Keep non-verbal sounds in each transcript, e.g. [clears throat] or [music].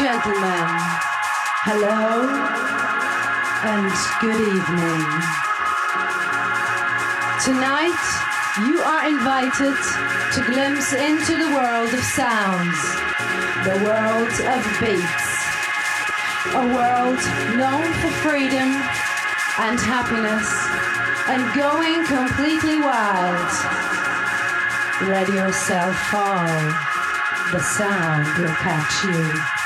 Gentlemen, hello and good evening. Tonight, you are invited to glimpse into the world of sounds, the world of beats, a world known for freedom and happiness and going completely wild. Let yourself fall. The sound will catch you.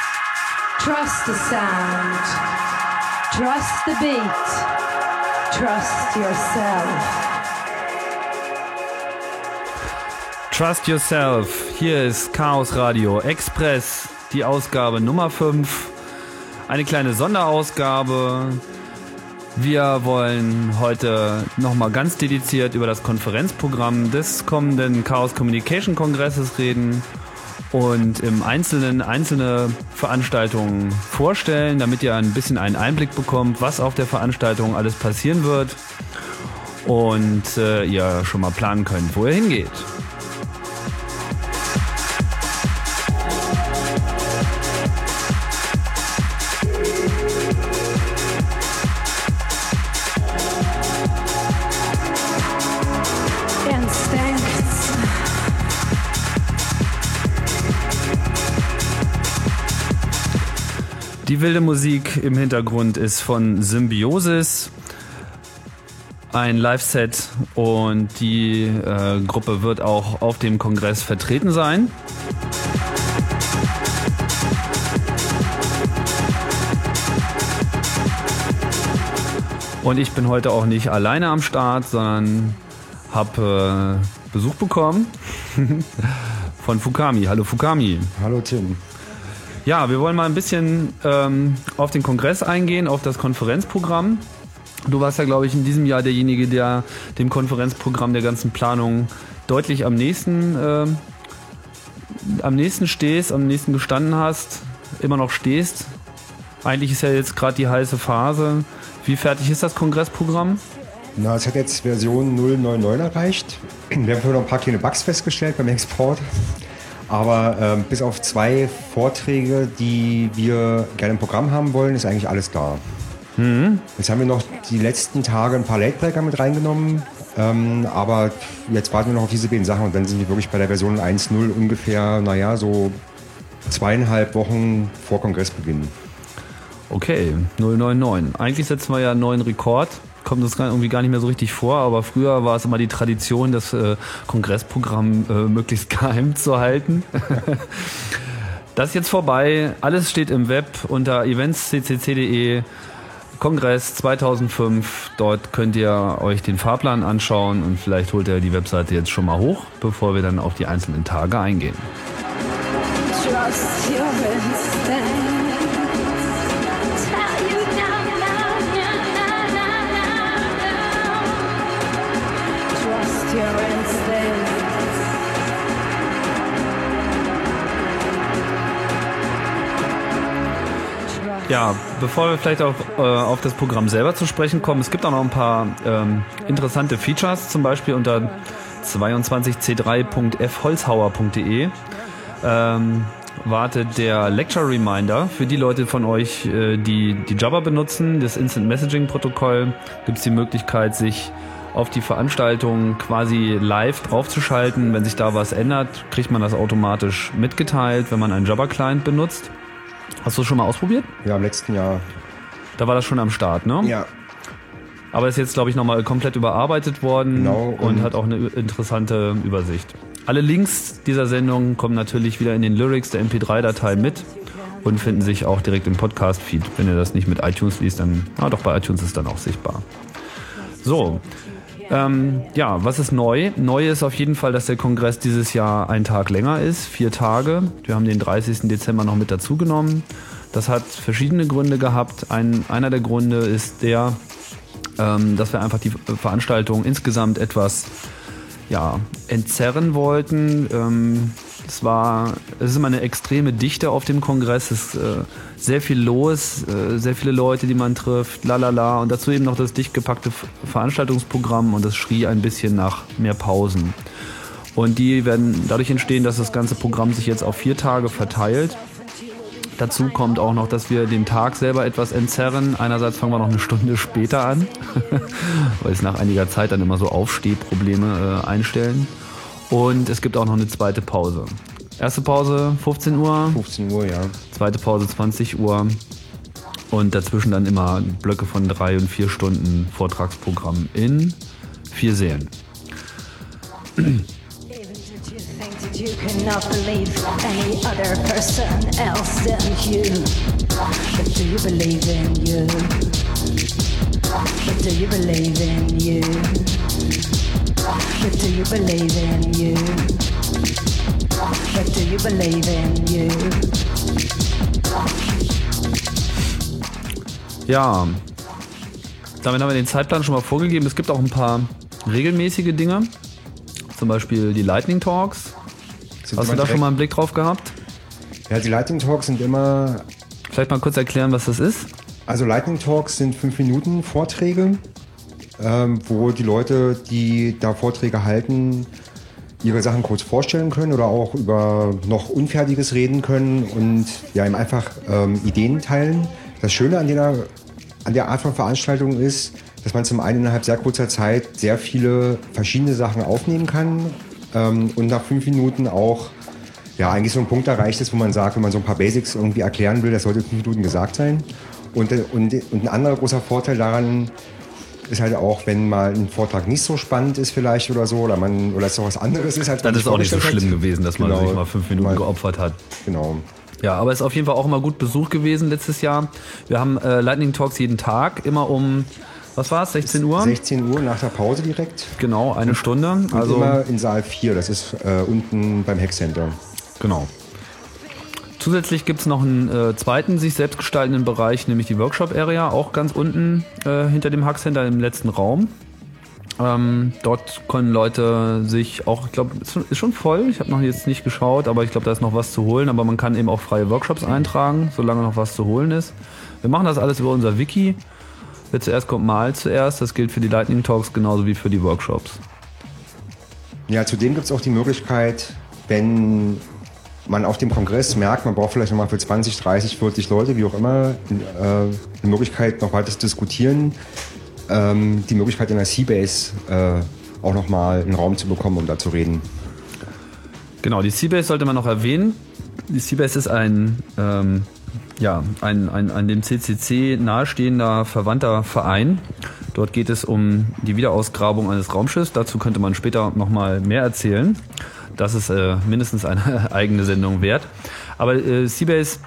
Trust the sound. Trust the beat. Trust yourself. Trust Yourself. Hier ist Chaos Radio Express, die Ausgabe Nummer 5. Eine kleine Sonderausgabe. Wir wollen heute nochmal ganz dediziert über das Konferenzprogramm des kommenden Chaos Communication Kongresses reden und im Einzelnen einzelne Veranstaltungen vorstellen, damit ihr ein bisschen einen Einblick bekommt, was auf der Veranstaltung alles passieren wird und äh, ihr schon mal planen könnt, wo ihr hingeht. Die wilde Musik im Hintergrund ist von Symbiosis, ein Live-Set und die äh, Gruppe wird auch auf dem Kongress vertreten sein. Und ich bin heute auch nicht alleine am Start, sondern habe äh, Besuch bekommen [laughs] von Fukami. Hallo Fukami. Hallo Tim. Ja, wir wollen mal ein bisschen ähm, auf den Kongress eingehen, auf das Konferenzprogramm. Du warst ja, glaube ich, in diesem Jahr derjenige, der dem Konferenzprogramm der ganzen Planung deutlich am nächsten, äh, am nächsten stehst, am nächsten gestanden hast, immer noch stehst. Eigentlich ist ja jetzt gerade die heiße Phase. Wie fertig ist das Kongressprogramm? Na, es hat jetzt Version 099 erreicht. Wir haben noch ein paar kleine Bugs festgestellt beim Export. Aber ähm, bis auf zwei Vorträge, die wir gerne im Programm haben wollen, ist eigentlich alles da. Mhm. Jetzt haben wir noch die letzten Tage ein paar Late-Breaker mit reingenommen. Ähm, aber jetzt warten wir noch auf diese beiden Sachen und dann sind wir wirklich bei der Version 1.0 ungefähr, naja, so zweieinhalb Wochen vor Kongressbeginn. Okay, 099. Eigentlich setzen wir ja einen neuen Rekord kommt das irgendwie gar nicht mehr so richtig vor, aber früher war es immer die Tradition, das äh, Kongressprogramm äh, möglichst geheim zu halten. [laughs] das ist jetzt vorbei. Alles steht im Web unter eventsccc.de. Kongress 2005. Dort könnt ihr euch den Fahrplan anschauen und vielleicht holt ihr die Webseite jetzt schon mal hoch, bevor wir dann auf die einzelnen Tage eingehen. Trust your Ja, bevor wir vielleicht auch äh, auf das Programm selber zu sprechen kommen, es gibt auch noch ein paar ähm, interessante Features, zum Beispiel unter 22c3.fholzhauer.de ähm, wartet der Lecture Reminder für die Leute von euch, äh, die die Jabber benutzen, das Instant Messaging Protokoll, gibt es die Möglichkeit, sich auf die Veranstaltung quasi live draufzuschalten. Wenn sich da was ändert, kriegt man das automatisch mitgeteilt, wenn man einen Jabber Client benutzt. Hast du es schon mal ausprobiert? Ja, im letzten Jahr. Da war das schon am Start, ne? Ja. Aber ist jetzt, glaube ich, nochmal komplett überarbeitet worden genau, und, und hat auch eine interessante Übersicht. Alle Links dieser Sendung kommen natürlich wieder in den Lyrics der MP3-Datei mit und finden sich auch direkt im Podcast-Feed. Wenn ihr das nicht mit iTunes liest, dann, ah doch, bei iTunes ist dann auch sichtbar. So, ähm, ja, was ist neu? Neu ist auf jeden Fall, dass der Kongress dieses Jahr einen Tag länger ist, vier Tage. Wir haben den 30. Dezember noch mit dazugenommen. Das hat verschiedene Gründe gehabt. Ein, einer der Gründe ist der, ähm, dass wir einfach die Veranstaltung insgesamt etwas ja, entzerren wollten. Ähm, es war, es ist immer eine extreme Dichte auf dem Kongress. Es äh, sehr viel los, äh, sehr viele Leute, die man trifft, lalala. Und dazu eben noch das dicht gepackte Veranstaltungsprogramm und das schrie ein bisschen nach mehr Pausen. Und die werden dadurch entstehen, dass das ganze Programm sich jetzt auf vier Tage verteilt. Dazu kommt auch noch, dass wir den Tag selber etwas entzerren. Einerseits fangen wir noch eine Stunde später an, [laughs] weil es nach einiger Zeit dann immer so Aufstehprobleme äh, einstellen. Und es gibt auch noch eine zweite Pause. Erste Pause 15 Uhr, 15 Uhr, ja. zweite Pause 20 Uhr und dazwischen dann immer Blöcke von drei und vier Stunden Vortragsprogramm in vier Sälen. Even did you think that you cannot believe any other person else than you? But do you believe in you? But do you believe in you? But do you believe in you? But do you believe in you? Ja, damit haben wir den Zeitplan schon mal vorgegeben. Es gibt auch ein paar regelmäßige Dinge, zum Beispiel die Lightning Talks. Sind Hast du da schon mal einen Blick drauf gehabt? Ja, die Lightning Talks sind immer, Vielleicht mal kurz erklären, was das ist. also Lightning Talks sind 5 Minuten Vorträge, ähm, wo die Leute, die da Vorträge halten, ihre Sachen kurz vorstellen können oder auch über noch Unfertiges reden können und ja, eben einfach ähm, Ideen teilen. Das Schöne an der, an der Art von Veranstaltung ist, dass man zum einen innerhalb sehr kurzer Zeit sehr viele verschiedene Sachen aufnehmen kann ähm, und nach fünf Minuten auch ja, eigentlich so ein Punkt erreicht ist, wo man sagt, wenn man so ein paar Basics irgendwie erklären will, das sollte fünf Minuten gesagt sein. Und, äh, und, und ein anderer großer Vorteil daran ist halt auch, wenn mal ein Vortrag nicht so spannend ist vielleicht oder so, oder man oder es doch was anderes ist, als man sich ist auch nicht so schlimm hat. gewesen, dass man Genau. sich mal fünf Minuten Mal- geopfert hat. Genau. Ja, aber ist auf jeden Fall auch immer gut besucht gewesen letztes Jahr. Wir haben äh, Lightning Talks jeden Tag, immer um, was war es, 16 Uhr? 16 Uhr nach der Pause direkt. Genau, eine Stunde. Und Also, immer in Saal 4, das ist äh, unten beim Hackcenter. genau. Zusätzlich gibt es noch einen äh, zweiten sich selbst gestaltenden Bereich, nämlich die Workshop-Area, auch ganz unten äh, hinter dem Hackcenter im letzten Raum. Ähm, dort können Leute sich auch, ich glaube, es ist schon voll. Ich habe noch jetzt nicht geschaut, aber ich glaube, da ist noch was zu holen. Aber man kann eben auch freie Workshops eintragen, solange noch was zu holen ist. Wir machen das alles über unser Wiki. Wer zuerst kommt, mal zuerst. Das gilt für die Lightning Talks genauso wie für die Workshops. Ja, zudem gibt es auch die Möglichkeit, wenn man auf dem Kongress merkt, man braucht vielleicht nochmal für 20, 30, 40 Leute, wie auch immer, äh, eine Möglichkeit, noch weiter zu diskutieren, ähm, die Möglichkeit in der Seabase äh, auch nochmal einen Raum zu bekommen, um da zu reden. Genau, die Seabase sollte man noch erwähnen. Die Seabase ist ein, ähm, ja, ein, ein an dem CCC nahestehender verwandter Verein. Dort geht es um die Wiederausgrabung eines Raumschiffs. Dazu könnte man später nochmal mehr erzählen. Das ist äh, mindestens eine [laughs] eigene Sendung wert. Aber äh, Seabase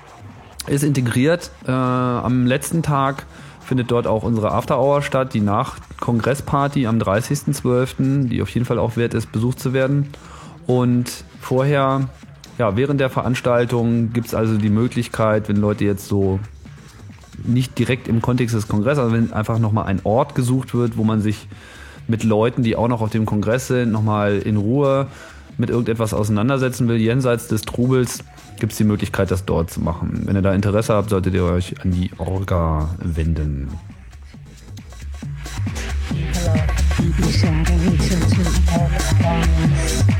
ist integriert. Äh, am letzten Tag findet dort auch unsere After Hour statt, die Nach-Kongress-Party am 30.12., die auf jeden Fall auch wert ist, besucht zu werden. Und vorher, ja, während der Veranstaltung gibt es also die Möglichkeit, wenn Leute jetzt so nicht direkt im Kontext des Kongresses, also wenn einfach nochmal ein Ort gesucht wird, wo man sich mit Leuten, die auch noch auf dem Kongress sind, nochmal in Ruhe mit irgendetwas auseinandersetzen will, jenseits des Trubels, gibt es die Möglichkeit, das dort zu machen. Wenn ihr da Interesse habt, solltet ihr euch an die Orga wenden. I'm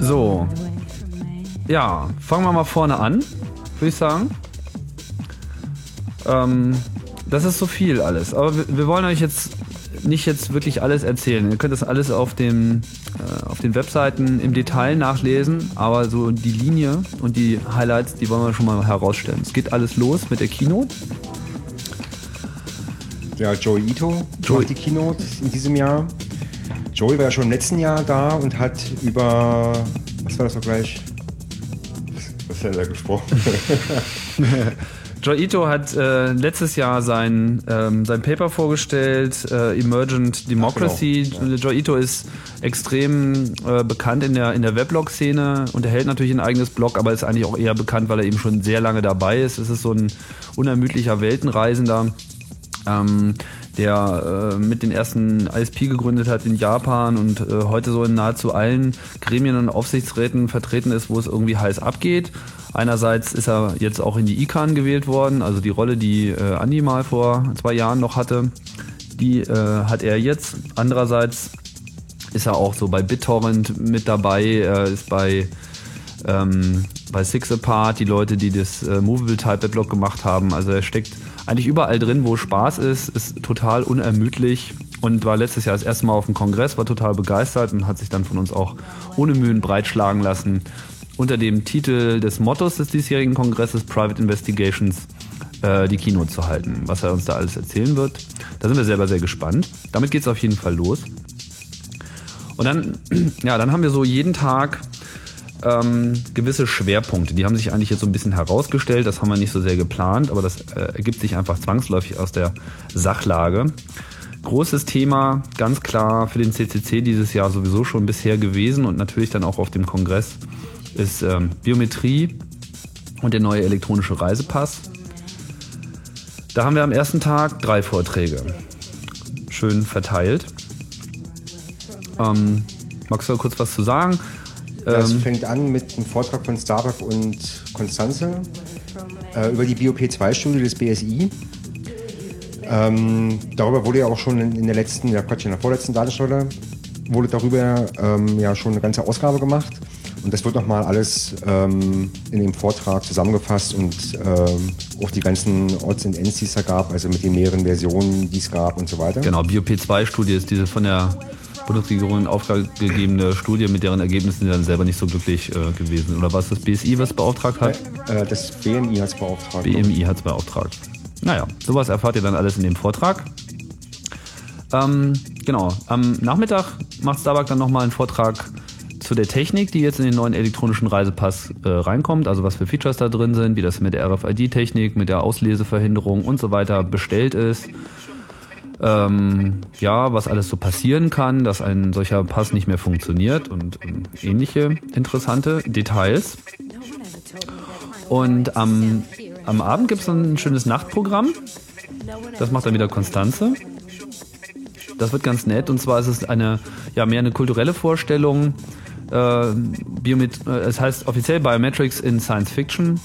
So, ja, fangen wir mal vorne an, würde ich sagen. Ähm, das ist so viel alles. Aber wir, wir wollen euch jetzt nicht jetzt wirklich alles erzählen. Ihr könnt das alles auf, dem, äh, auf den Webseiten im Detail nachlesen, aber so die Linie und die Highlights, die wollen wir schon mal herausstellen. Es geht alles los mit der Keynote. Ja, Joey Ito Joey. macht die Keynote in diesem Jahr. Joey war ja schon im letzten Jahr da und hat über, was war das noch gleich? Was, was Schneller gesprochen. [laughs] Joe Ito hat äh, letztes Jahr sein, ähm, sein Paper vorgestellt, äh, Emergent Democracy. genau, Joe Ito ist extrem äh, bekannt in der, in der Weblog-Szene und er hält natürlich ein eigenes Blog, aber ist eigentlich auch eher bekannt, weil er eben schon sehr lange dabei ist. Es ist so ein unermüdlicher Weltenreisender. Ähm, der äh, mit den ersten ISP gegründet hat in Japan und äh, heute so in nahezu allen Gremien und Aufsichtsräten vertreten ist, wo es irgendwie heiß abgeht. Einerseits ist er jetzt auch in die ICANN gewählt worden, also die Rolle, die äh, Andi mal vor zwei Jahren noch hatte, die äh, hat er jetzt. Andererseits ist er auch so bei BitTorrent mit dabei, er ist bei ähm, bei Six Apart, die Leute, die das äh, Movable Type Weblog gemacht haben. Also er steckt eigentlich überall drin, wo Spaß ist, ist total unermüdlich und war letztes Jahr das erste Mal auf dem Kongress, war total begeistert und hat sich dann von uns auch ohne Mühen breitschlagen lassen, unter dem Titel des Mottos des diesjährigen Kongresses Private Investigations äh, die Keynote zu halten, was er uns da alles erzählen wird. Da sind wir selber sehr gespannt. Damit geht es auf jeden Fall los. Und dann, [clears throat] ja, dann haben wir so jeden Tag ähm, gewisse Schwerpunkte. Die haben sich eigentlich jetzt so ein bisschen herausgestellt. Das haben wir nicht so sehr geplant, aber das äh, ergibt sich einfach zwangsläufig aus der Sachlage. Großes Thema, ganz klar für den CCC dieses Jahr sowieso schon bisher gewesen und natürlich dann auch auf dem Kongress ist ähm, Biometrie und der neue elektronische Reisepass. Da haben wir am ersten Tag drei Vorträge. Schön verteilt. Ähm, magst du kurz was zu sagen? Das Ähm, fängt an mit einem Vortrag von Starbuck und Konstanze äh, über die BOP2-Studie des BSI. Ähm, darüber wurde ja auch schon in, in der letzten, ja Quatsch, in der vorletzten Datenstunde wurde darüber ähm, ja schon eine ganze Ausgabe gemacht. Und das wird nochmal alles ähm, in dem Vortrag zusammengefasst und ähm, auch die ganzen Orts und Ends, die es da gab, also mit den mehreren Versionen, die es gab und so weiter. Genau, BioP2-Studie ist diese von der Bundesregierung in Auftrag gegebene Studie, mit deren Ergebnissen sie dann selber nicht so glücklich äh, gewesen. Oder was das BSI, was beauftragt hat? Äh, das BMI hat es beauftragt. BMI hat es beauftragt. Naja, sowas erfahrt ihr dann alles in dem Vortrag. Ähm, genau, am Nachmittag macht Starbuck dann nochmal einen Vortrag zu der Technik, die jetzt in den neuen elektronischen Reisepass äh, reinkommt, also was für Features da drin sind, wie das mit der RFID-Technik, mit der Ausleseverhinderung und so weiter bestellt ist. Ähm, ja, was alles so passieren kann, dass ein solcher Pass nicht mehr funktioniert und ähm, ähnliche interessante Details. Und am, am Abend gibt es ein schönes Nachtprogramm. Das macht dann wieder Konstanze. Das wird ganz nett. Und zwar ist es eine, ja, mehr eine kulturelle Vorstellung. Äh, Biomet äh, es heißt offiziell Biometrics in Science Fiction.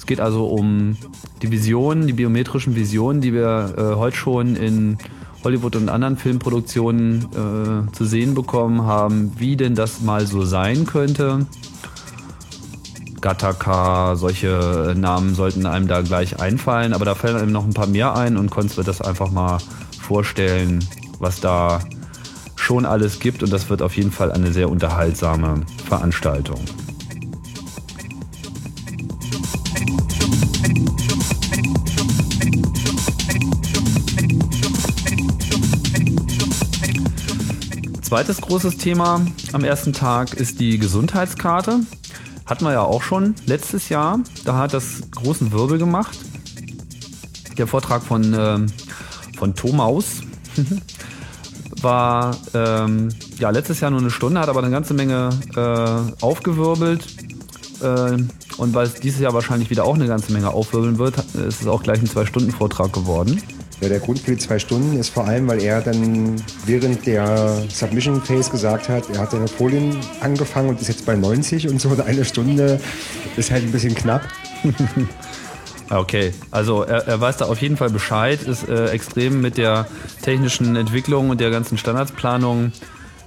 Es geht also um die Visionen, die biometrischen Visionen, die wir äh, heute schon in Hollywood und anderen Filmproduktionen äh, zu sehen bekommen haben, wie denn das mal so sein könnte. Gattaca, solche Namen sollten einem da gleich einfallen, aber da fallen einem noch ein paar mehr ein und Konz wird das einfach mal vorstellen, was da schon alles gibt und das wird auf jeden Fall eine sehr unterhaltsame Veranstaltung. Zweites großes Thema am ersten Tag ist die Gesundheitskarte. Hatten wir ja auch schon letztes Jahr. Da hat das großen Wirbel gemacht. Der Vortrag von, ähm, von Thomaus [laughs] war ähm, ja letztes Jahr nur eine Stunde, hat aber eine ganze Menge äh, aufgewirbelt. Äh, und weil es dieses Jahr wahrscheinlich wieder auch eine ganze Menge aufwirbeln wird, ist es auch gleich ein Zwei-Stunden-Vortrag geworden. Ja, der Grund für die zwei Stunden ist vor allem, weil er dann während der Submission Phase gesagt hat, er hat seine Folien angefangen und ist jetzt bei 90 und so. Eine Stunde ist halt ein bisschen knapp. [laughs] Okay, also er, er weiß da auf jeden Fall Bescheid, ist äh, extrem mit der technischen Entwicklung und der ganzen Standardsplanung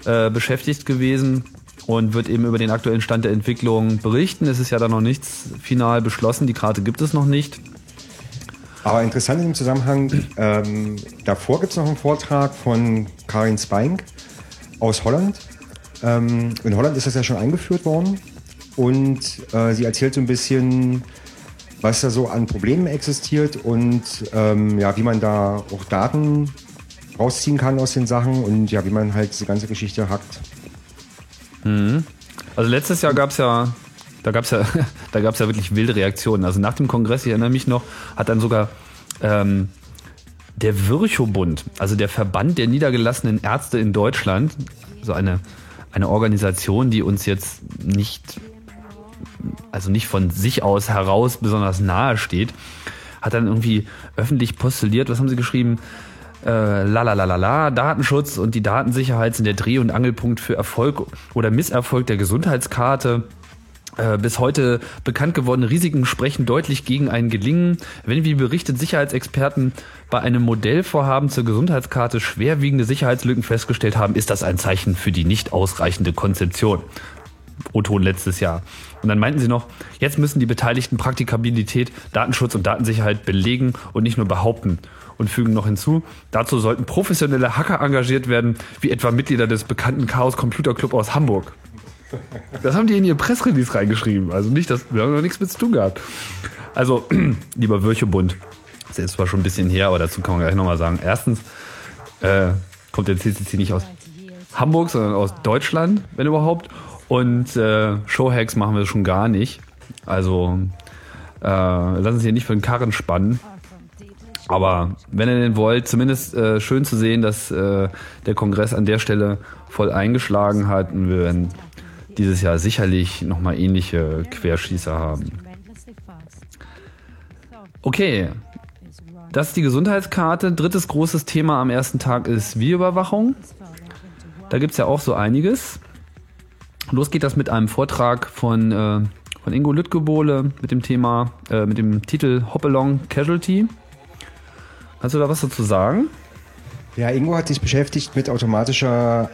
äh, beschäftigt gewesen und wird eben über den aktuellen Stand der Entwicklung berichten. Es ist ja da noch nichts final beschlossen, die Karte gibt es noch nicht. Aber interessant in dem Zusammenhang, ähm, davor gibt es noch einen Vortrag von Karin Spink aus Holland. Ähm, in Holland ist das ja schon eingeführt worden und äh, sie erzählt so ein bisschen, was da so an Problemen existiert und ähm, ja, wie man da auch Daten rausziehen kann aus den Sachen und ja, wie man halt diese ganze Geschichte hackt. Also letztes Jahr gab es ja Da gab es ja, [laughs] da gab's ja wirklich wilde Reaktionen. Also nach dem Kongress, ich erinnere mich noch, hat dann sogar ähm, der Virchow-Bund, also der Verband der niedergelassenen Ärzte in Deutschland, so eine, eine Organisation, die uns jetzt nicht, also nicht von sich aus heraus besonders nahe steht, hat dann irgendwie öffentlich postuliert, was haben sie geschrieben? Äh, la Datenschutz und die Datensicherheit sind der Dreh- und Angelpunkt für Erfolg oder Misserfolg der Gesundheitskarte. Äh, bis heute bekannt gewordene Risiken sprechen deutlich gegen ein Gelingen. Wenn, wie berichtet Sicherheitsexperten, bei einem Modellvorhaben zur Gesundheitskarte schwerwiegende Sicherheitslücken festgestellt haben, ist das ein Zeichen für die nicht ausreichende Konzeption. O-Ton letztes Jahr. Und dann meinten sie noch, jetzt müssen die Beteiligten Praktikabilität, Datenschutz und Datensicherheit belegen und nicht nur behaupten. Und fügen noch hinzu, dazu sollten professionelle Hacker engagiert werden, wie etwa Mitglieder des bekannten Chaos Computer Club aus Hamburg. Das haben die in ihr Pressrelease reingeschrieben. Also nicht, dass wir haben noch nichts mit zu tun gehabt. Also, [clears throat] lieber Würchebund, das ist zwar schon ein bisschen her, aber dazu kann man gleich nochmal sagen. Erstens äh, kommt der CCC nicht aus Hamburg, sondern aus Deutschland, wenn überhaupt. Und äh, Showhacks machen wir schon gar nicht. Also äh, lassen Sie hier nicht für den Karren spannen. Aber wenn ihr den wollt, zumindest äh, schön zu sehen, dass äh, der Kongress an der Stelle voll eingeschlagen hat und wir werden dieses Jahr sicherlich nochmal ähnliche Querschießer haben. Okay, das ist die Gesundheitskarte. Drittes großes Thema am ersten Tag ist Videoüberwachung. Da gibt es ja auch so einiges. Los geht das mit einem Vortrag von, äh, von Ingo Lüttgebohle mit dem Thema, äh, mit dem Titel Hop Along Casualty. Kannst du da was dazu sagen? Ja, Ingo hat sich beschäftigt mit automatischer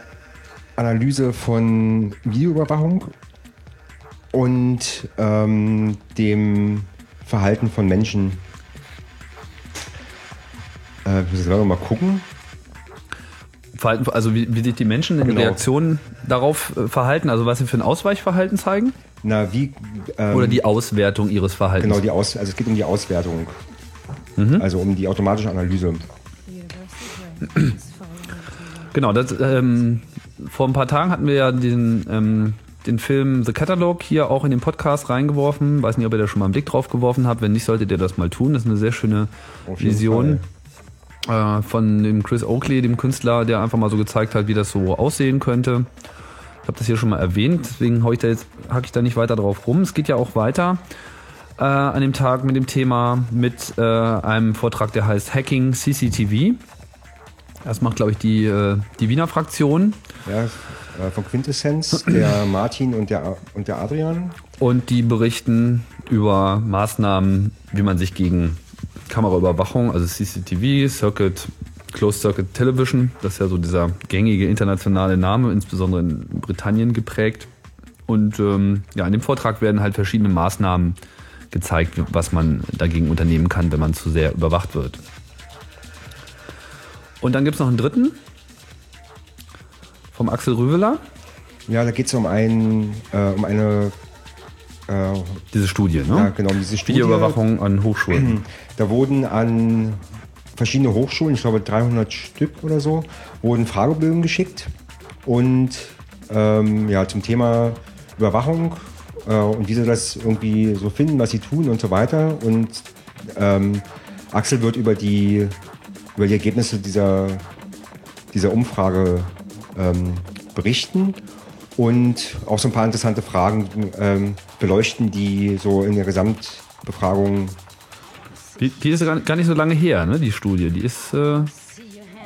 Analyse von Videoüberwachung und ähm, dem Verhalten von Menschen. Äh, ich muss jetzt mal gucken. Verhalten, also wie, wie sich die Menschen in Genau. Reaktionen darauf äh, verhalten, also was sie für ein Ausweichverhalten zeigen? Na, wie. ähm, Oder die Auswertung ihres Verhaltens? Genau, die Aus, also es geht um die Auswertung. Mhm. Also um die automatische Analyse. Genau, das, ähm, vor ein paar Tagen hatten wir ja den, ähm, den Film The Catalog hier auch in den Podcast reingeworfen. Weiß nicht, ob ihr da schon mal einen Blick drauf geworfen habt. Wenn nicht, solltet ihr das mal tun. Das ist eine sehr schöne Vision äh, von dem Chris Oakley, dem Künstler, der einfach mal so gezeigt hat, wie das so aussehen könnte. Ich habe das hier schon mal erwähnt, deswegen hau ich da jetzt, hacke ich da nicht weiter drauf rum. Es geht ja auch weiter äh, an dem Tag mit dem Thema mit äh, einem Vortrag, der heißt Hacking CCTV. Das macht, glaube ich, die, äh, die Wiener Fraktion. Ja, äh, von Quintessenz, der [clears throat] Martin und der, und der Adrian. Und die berichten über Maßnahmen, wie man sich gegen Kameraüberwachung, also CCTV, Circuit, Closed Circuit Television, das ist ja so dieser gängige internationale Name, insbesondere in Britannien geprägt. Und ähm, ja, in dem Vortrag werden halt verschiedene Maßnahmen gezeigt, was man dagegen unternehmen kann, wenn man zu sehr überwacht wird. Und dann gibt es noch einen dritten vom Axel Rüweler, Ja, da geht es um, ein, äh, um eine, äh, diese Studie, ne? ja, genau, diese Studie. Videoüberwachung an Hochschulen. Da wurden an verschiedene Hochschulen, ich glaube 300 Stück oder so, wurden Fragebögen geschickt und ähm, ja, zum Thema Überwachung äh, und wie sie das irgendwie so finden, was sie tun und so weiter. Und ähm, Axel wird über die, über die Ergebnisse dieser, dieser Umfrage ähm, berichten und auch so ein paar interessante Fragen ähm, beleuchten, die so in der Gesamtbefragung Die, die ist gar nicht so lange her, ne, die Studie. Die ist äh,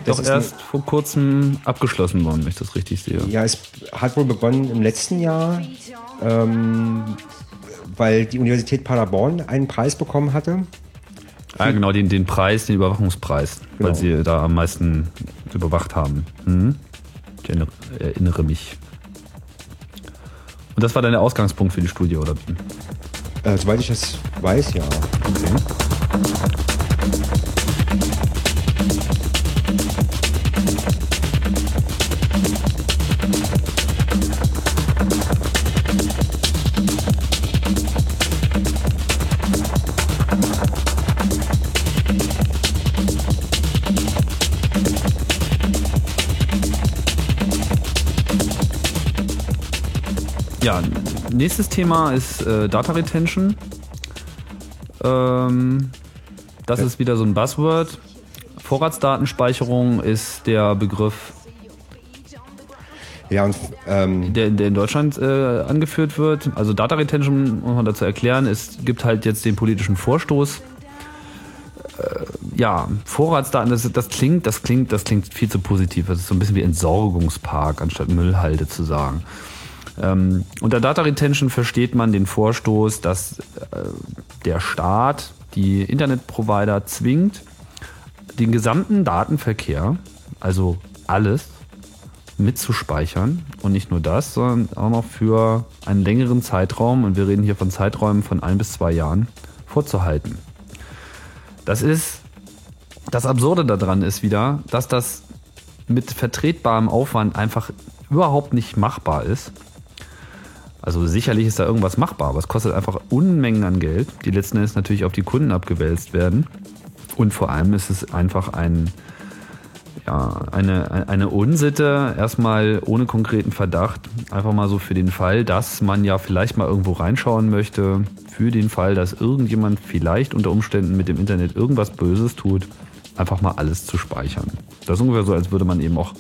doch ist erst vor kurzem abgeschlossen worden, wenn ich das richtig sehe. Ja, es hat wohl begonnen im letzten Jahr, ähm, weil die Universität Paderborn einen Preis bekommen hatte. Ah, genau, den, den Preis, den Überwachungspreis, weil Genau. sie da am meisten überwacht haben. Mhm. Ich erinnere, erinnere mich. Und das war dann der Ausgangspunkt für die Studie, oder wie? Äh, soweit ich das weiß, ja. Ja, nächstes Thema ist äh, Data Retention. Ähm, das ist wieder so ein Buzzword. Vorratsdatenspeicherung ist der Begriff, Ja, und ähm, der, der in Deutschland äh, angeführt wird. Also Data Retention, muss man dazu erklären, es gibt halt jetzt den politischen Vorstoß. Äh, ja, Vorratsdaten, das, das klingt, das klingt, das klingt viel zu positiv. Das ist so ein bisschen wie Entsorgungspark, anstatt Müllhalde zu sagen. Ähm, unter Data Retention versteht man den Vorstoß, dass äh, der Staat die Internetprovider zwingt, den gesamten Datenverkehr, also alles, mitzuspeichern. Und nicht nur das, sondern auch noch für einen längeren Zeitraum, und wir reden hier von Zeiträumen von ein bis zwei Jahren, vorzuhalten. Das ist, das Absurde daran ist wieder, dass das mit vertretbarem Aufwand einfach überhaupt nicht machbar ist. Also sicherlich ist da irgendwas machbar, aber es kostet einfach Unmengen an Geld, die letzten Endes natürlich auf die Kunden abgewälzt werden. Und vor allem ist es einfach ein, ja, eine, eine Unsitte, erstmal ohne konkreten Verdacht, einfach mal so für den Fall, dass man ja vielleicht mal irgendwo reinschauen möchte, für den Fall, dass irgendjemand vielleicht unter Umständen mit dem Internet irgendwas Böses tut, einfach mal alles zu speichern. Das ist ungefähr so, als würde man eben auch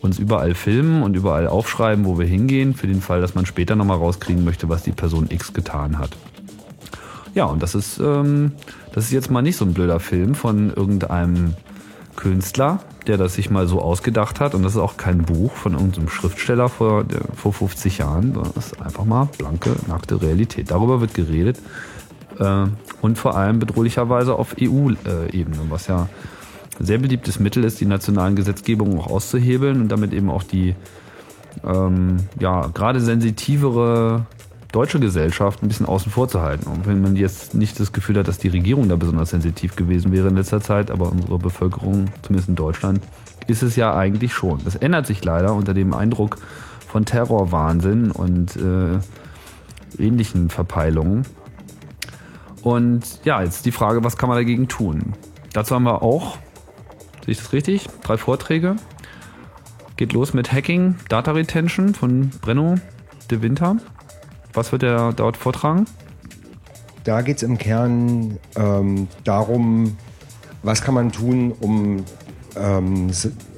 uns überall filmen und überall aufschreiben, wo wir hingehen, für den Fall, dass man später nochmal rauskriegen möchte, was die Person X getan hat. Ja, und das ist, ähm, das ist jetzt mal nicht so ein blöder Film von irgendeinem Künstler, der das sich mal so ausgedacht hat. Und das ist auch kein Buch von irgendeinem Schriftsteller vor, vor 50 Jahren, sondern das ist einfach mal blanke, nackte Realität. Darüber wird geredet. Äh, und vor allem bedrohlicherweise auf EU-Ebene, was ja sehr beliebtes Mittel ist, die nationalen Gesetzgebungen auch auszuhebeln und damit eben auch die ähm, ja, gerade sensitivere deutsche Gesellschaft ein bisschen außen vor zu halten. Und wenn man jetzt nicht das Gefühl hat, dass die Regierung da besonders sensitiv gewesen wäre in letzter Zeit, aber unsere Bevölkerung, zumindest in Deutschland, ist es ja eigentlich schon. Das ändert sich leider unter dem Eindruck von Terrorwahnsinn und äh, ähnlichen Verpeilungen. Und ja, jetzt die Frage, was kann man dagegen tun? Dazu haben wir auch, sehe ich das richtig, drei Vorträge. Geht los mit Hacking, Data Retention von Brenno de Winter. Was wird er dort vortragen? da geht es im Kern ähm, darum, was kann man tun, um ähm,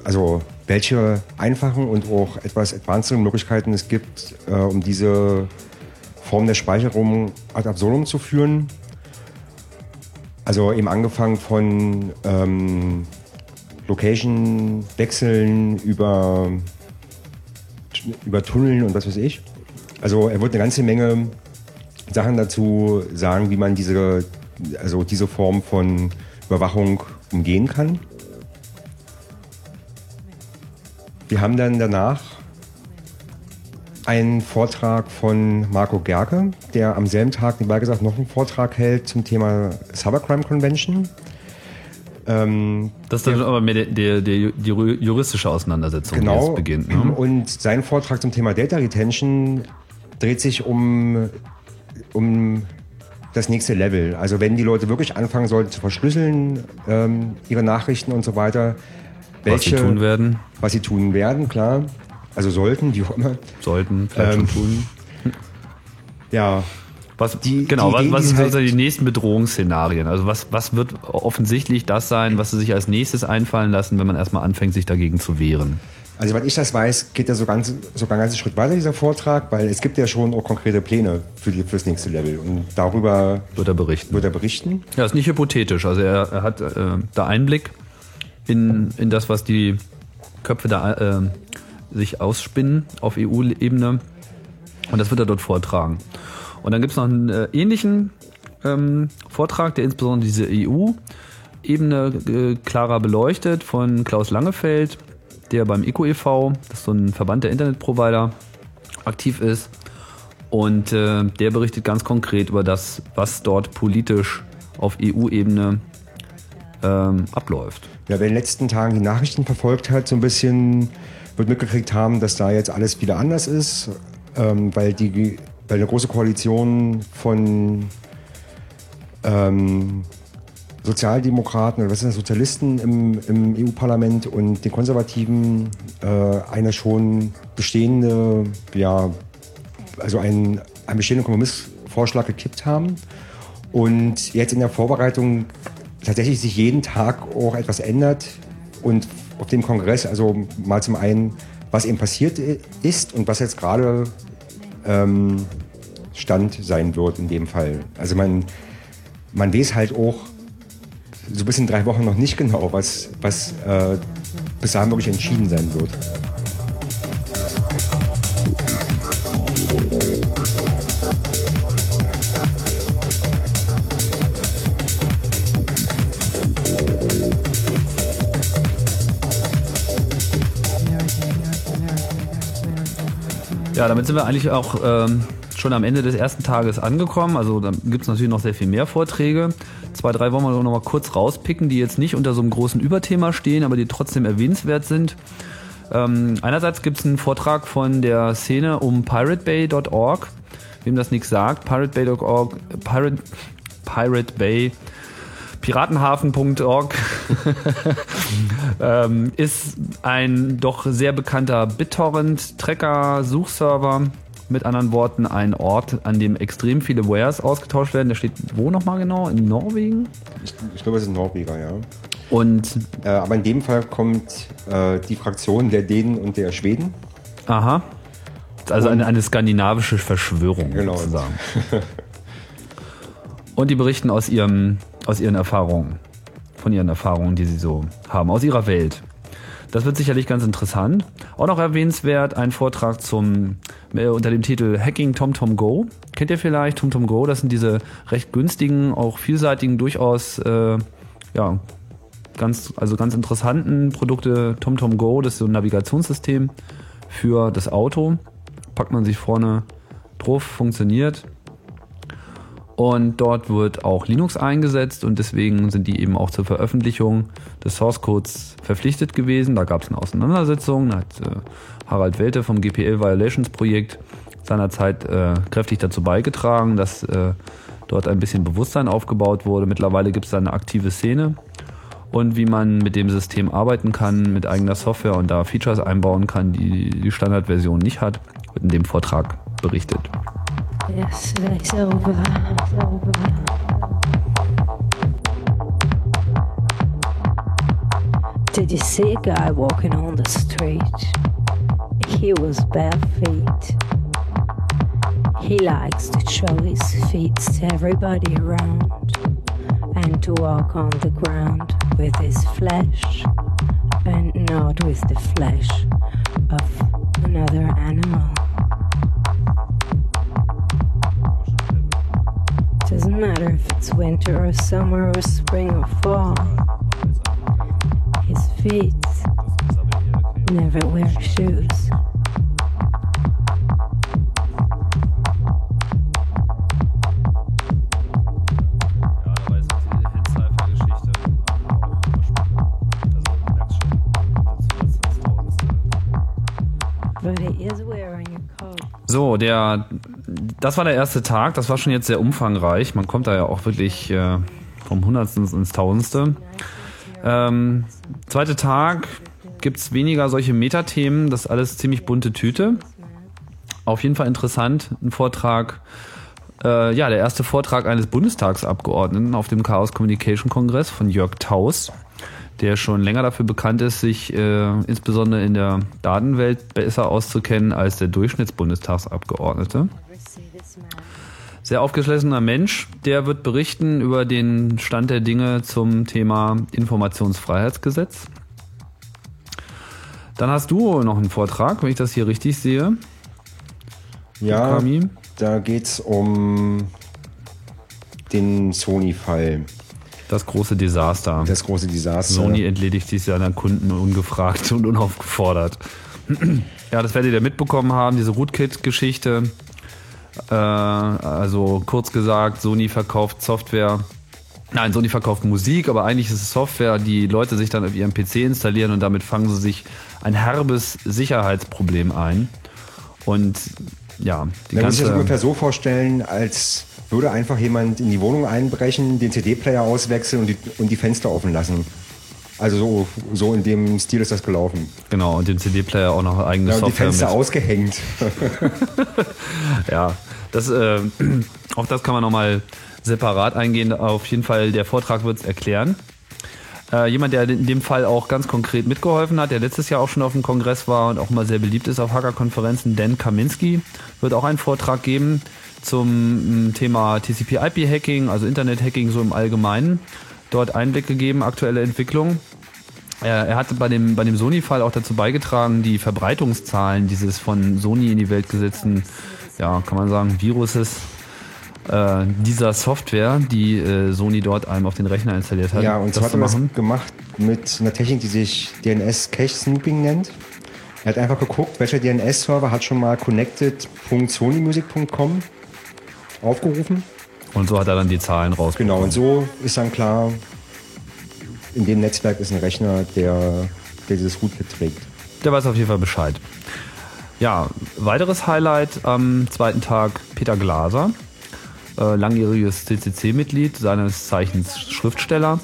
also welche einfachen und auch etwas advanceden Möglichkeiten es gibt, äh, um diese Form der Speicherung ad absurdum zu führen. Also eben angefangen von ähm, Location-Wechseln über, über Tunneln und was weiß ich. Also er wird eine ganze Menge Sachen dazu sagen, wie man diese, also diese Form von Überwachung umgehen kann. Wir haben dann danach einen Vortrag von Marco Gerke, der am selben Tag, wie gesagt, noch einen Vortrag hält zum Thema Cybercrime Convention. Ähm, Das ist dann aber mehr der, der, der, die juristische Auseinandersetzung, die genau. jetzt beginnt. Ne? Und sein Vortrag zum Thema Data Retention dreht sich um, um das nächste Level. Also wenn die Leute wirklich anfangen sollten zu verschlüsseln, ähm, ihre Nachrichten und so weiter, Was sie tun werden, was sie tun werden, klar. Also sollten, wie auch immer. sollten, vielleicht Ähm, schon tun. Ja, Was, die- genau, die was, was sind halt- die nächsten Bedrohungsszenarien? Also was, was wird offensichtlich das sein, was sie sich als nächstes einfallen lassen, wenn man erstmal anfängt, sich dagegen zu wehren? also weil ich das weiß, geht er so ganz, sogar einen ganzen Schritt weiter, dieser Vortrag, weil es gibt ja schon auch konkrete Pläne für, die, für das nächste Level. Und darüber Wird er berichten? wird er berichten. Ja, ist nicht hypothetisch. Also er, er hat äh, da Einblick in, in das, was die Köpfe da äh, sich ausspinnen auf EU-Ebene. Und das wird er dort vortragen. Und dann gibt es noch einen äh, ähnlichen ähm, Vortrag, der insbesondere diese EU-Ebene äh, klarer beleuchtet von Klaus Langefeld, der beim ECO e.V., das ist so ein Verband der Internetprovider, aktiv ist. Und äh, der berichtet ganz konkret über das, was dort politisch auf EU-Ebene ähm, abläuft. Ja, wer in den letzten Tagen die Nachrichten verfolgt hat, so ein bisschen wird mitgekriegt haben, dass da jetzt alles wieder anders ist, ähm, weil, die, weil eine große Koalition von ähm, Sozialdemokraten oder was sind das, Sozialisten im, im EU-Parlament und den Konservativen äh, eine schon bestehende, ja, also ein, einen bestehenden Kompromissvorschlag gekippt haben und jetzt in der Vorbereitung tatsächlich sich jeden Tag auch etwas ändert und auf dem Kongress, also mal zum einen, was eben passiert ist und was jetzt gerade ähm, Stand sein wird in dem Fall. Also man, man weiß halt auch so bis in drei Wochen noch nicht genau, was, was äh, bis dahin wirklich entschieden sein wird. Ja, damit sind wir eigentlich auch ähm, schon am Ende des ersten Tages angekommen. Also da gibt es natürlich noch sehr viel mehr Vorträge. Zwei, drei wollen wir noch mal kurz rauspicken, die jetzt nicht unter so einem großen Überthema stehen, aber die trotzdem erwähnenswert sind. Ähm, einerseits gibt es einen Vortrag von der Szene um piratebay.org. Wem das nichts sagt, piratebay.org, Pirate, Pirate Bay piratenhafen.org [laughs] ähm, ist ein doch sehr bekannter BitTorrent-Tracker-Suchserver. Mit anderen Worten, ein Ort, an dem extrem viele Wares ausgetauscht werden. Der steht wo nochmal genau? In Norwegen? Ich, ich glaube, es ist Norweger, ja. Und Äh, aber in dem Fall kommt äh, die Fraktion der Dänen und der Schweden. aha. Also eine, eine skandinavische Verschwörung Genau. sozusagen. Und die berichten aus ihrem, aus ihren Erfahrungen, von ihren Erfahrungen, die sie so haben, aus ihrer Welt. Das wird sicherlich ganz interessant. Auch noch erwähnenswert ein Vortrag zum äh, unter dem Titel Hacking TomTom Go. Kennt ihr vielleicht TomTom Go? Das sind diese recht günstigen, auch vielseitigen, durchaus äh, ja ganz also ganz interessanten Produkte. TomTom Go, das ist so ein Navigationssystem für das Auto. Packt man sich vorne drauf, funktioniert. Und dort wird auch Linux eingesetzt und deswegen sind die eben auch zur Veröffentlichung des Source Codes verpflichtet gewesen. Da gab es eine Auseinandersetzung, da hat äh, Harald Welte vom GPL Violations Projekt seinerzeit äh, kräftig dazu beigetragen, dass äh, dort ein bisschen Bewusstsein aufgebaut wurde. Mittlerweile gibt es da eine aktive Szene und wie man mit dem System arbeiten kann, mit eigener Software und da Features einbauen kann, die die Standardversion nicht hat, wird in dem Vortrag berichtet. Yesterday's over. over. Did you see a guy walking on the street? He was bare feet. He likes to show his feet to everybody around and to walk on the ground with his flesh and not with the flesh of another animal. doesn't matter if it's winter or summer or spring or fall. His feet never wear shoes. So, der das war der erste Tag. Das war schon jetzt sehr umfangreich. Man kommt da ja auch wirklich äh, vom Hundertsten ins Tausendste. Ähm, zweite Tag gibt's weniger solche Metathemen. Das ist alles ziemlich bunte Tüte. Auf jeden Fall interessant. Ein Vortrag, äh, ja, der erste Vortrag eines Bundestagsabgeordneten auf dem Chaos Communication Kongress von Jörg Taus, der schon länger dafür bekannt ist, sich äh, insbesondere in der Datenwelt besser auszukennen als der Durchschnittsbundestagsabgeordnete. Sehr aufgeschlossener Mensch, der wird berichten über den Stand der Dinge zum Thema Informationsfreiheitsgesetz. Dann hast du noch einen Vortrag, wenn ich das hier richtig sehe. Ja, Kami? da geht es um den Sony-Fall. Das große Desaster. Das große Desaster. Sony entledigt sich seiner Kunden ungefragt [laughs] und unaufgefordert. [clears throat] ja, das werdet ihr mitbekommen haben, diese Rootkit-Geschichte. Äh, also kurz gesagt, Sony verkauft Software. Nein, Sony verkauft Musik, aber eigentlich ist es Software, die Leute sich dann auf ihrem PC installieren und damit fangen sie sich ein herbes Sicherheitsproblem ein. Und ja, die Man muss sich das ungefähr so vorstellen, als würde einfach jemand in die Wohnung einbrechen, den CD-Player auswechseln und die, und die Fenster offen lassen. Also so, so in dem Stil ist das gelaufen. Genau, und den CD-Player auch noch eigene Ja, und die Software Fenster mit. ausgehängt. [laughs] Ja, das, äh, auf das kann man nochmal separat eingehen. Auf jeden Fall, der Vortrag wird es erklären. Äh, jemand, der in dem Fall auch ganz konkret mitgeholfen hat, der letztes Jahr auch schon auf dem Kongress war und auch mal sehr beliebt ist auf Hacker-Konferenzen, Dan Kaminski, wird auch einen Vortrag geben zum m, Thema TCP-IP-Hacking, also Internet-Hacking so im Allgemeinen. Dort Einblick gegeben, aktuelle Entwicklung. Er, er hatte bei dem, bei dem Sony-Fall auch dazu beigetragen, die Verbreitungszahlen dieses von Sony in die Welt gesetzten, ja, kann man sagen, Viruses äh, dieser Software, die äh, Sony dort einem auf den Rechner installiert hat. Ja, und zwar das hat er das gemacht mit einer Technik, die sich DNS Cache Snooping nennt. Er hat einfach geguckt, welcher DNS-Server hat schon mal connected.sonymusic.com aufgerufen. Und so hat er dann die Zahlen rausgefunden. Genau, und so ist dann klar, in dem Netzwerk ist ein Rechner, der, der dieses Rootkit trägt. Der weiß auf jeden Fall Bescheid. Ja, weiteres Highlight am zweiten Tag Peter Glaser, äh, langjähriges CCC-Mitglied, seines Zeichens Schriftsteller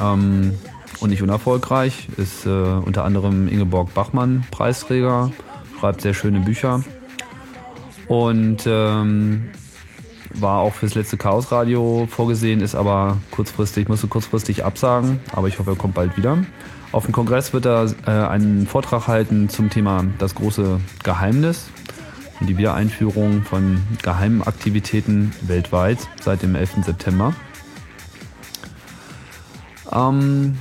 ähm, und nicht unerfolgreich, ist äh, unter anderem Ingeborg Bachmann Preisträger, schreibt sehr schöne Bücher und ähm, war auch fürs letzte Chaos Radio vorgesehen, ist aber kurzfristig, musste kurzfristig absagen, aber ich hoffe, er kommt bald wieder. Auf dem Kongress wird er äh, einen Vortrag halten zum Thema das große Geheimnis und die Wiedereinführung von geheimen Aktivitäten weltweit seit dem 11. September. Ähm,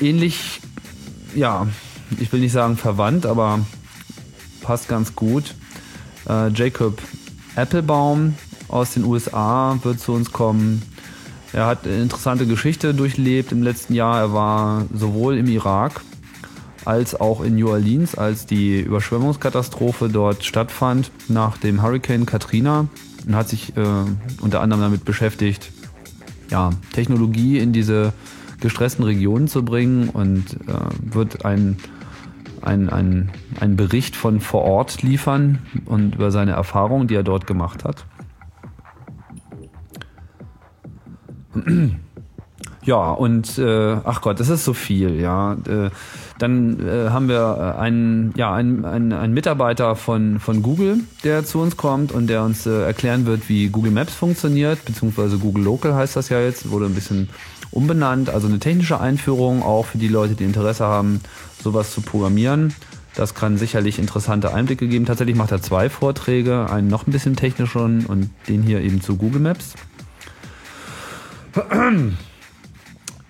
ähnlich, ja, ich will nicht sagen verwandt, aber passt ganz gut. Äh, Jacob Applebaum aus den USA wird zu uns kommen. Er hat eine interessante Geschichte durchlebt im letzten Jahr. Er war sowohl im Irak als auch in New Orleans, als die Überschwemmungskatastrophe dort stattfand nach dem Hurricane Katrina und hat sich äh, unter anderem damit beschäftigt, ja, Technologie in diese gestressten Regionen zu bringen und äh, wird ein ein, ein, ein Bericht von vor Ort liefern und über seine Erfahrungen, die er dort gemacht hat. [clears throat] Ja, und äh, ach Gott, das ist so viel, ja. Äh, dann äh, haben wir einen, ja, einen, einen, einen Mitarbeiter von, von Google, der zu uns kommt und der uns äh, erklären wird, wie Google Maps funktioniert, beziehungsweise Google Local heißt das ja jetzt, wurde ein bisschen umbenannt. Also eine technische Einführung auch für die Leute, die Interesse haben, sowas zu programmieren. Das kann sicherlich interessante Einblicke geben. Tatsächlich macht er zwei Vorträge, einen noch ein bisschen technischen und den hier eben zu Google Maps. [clears throat]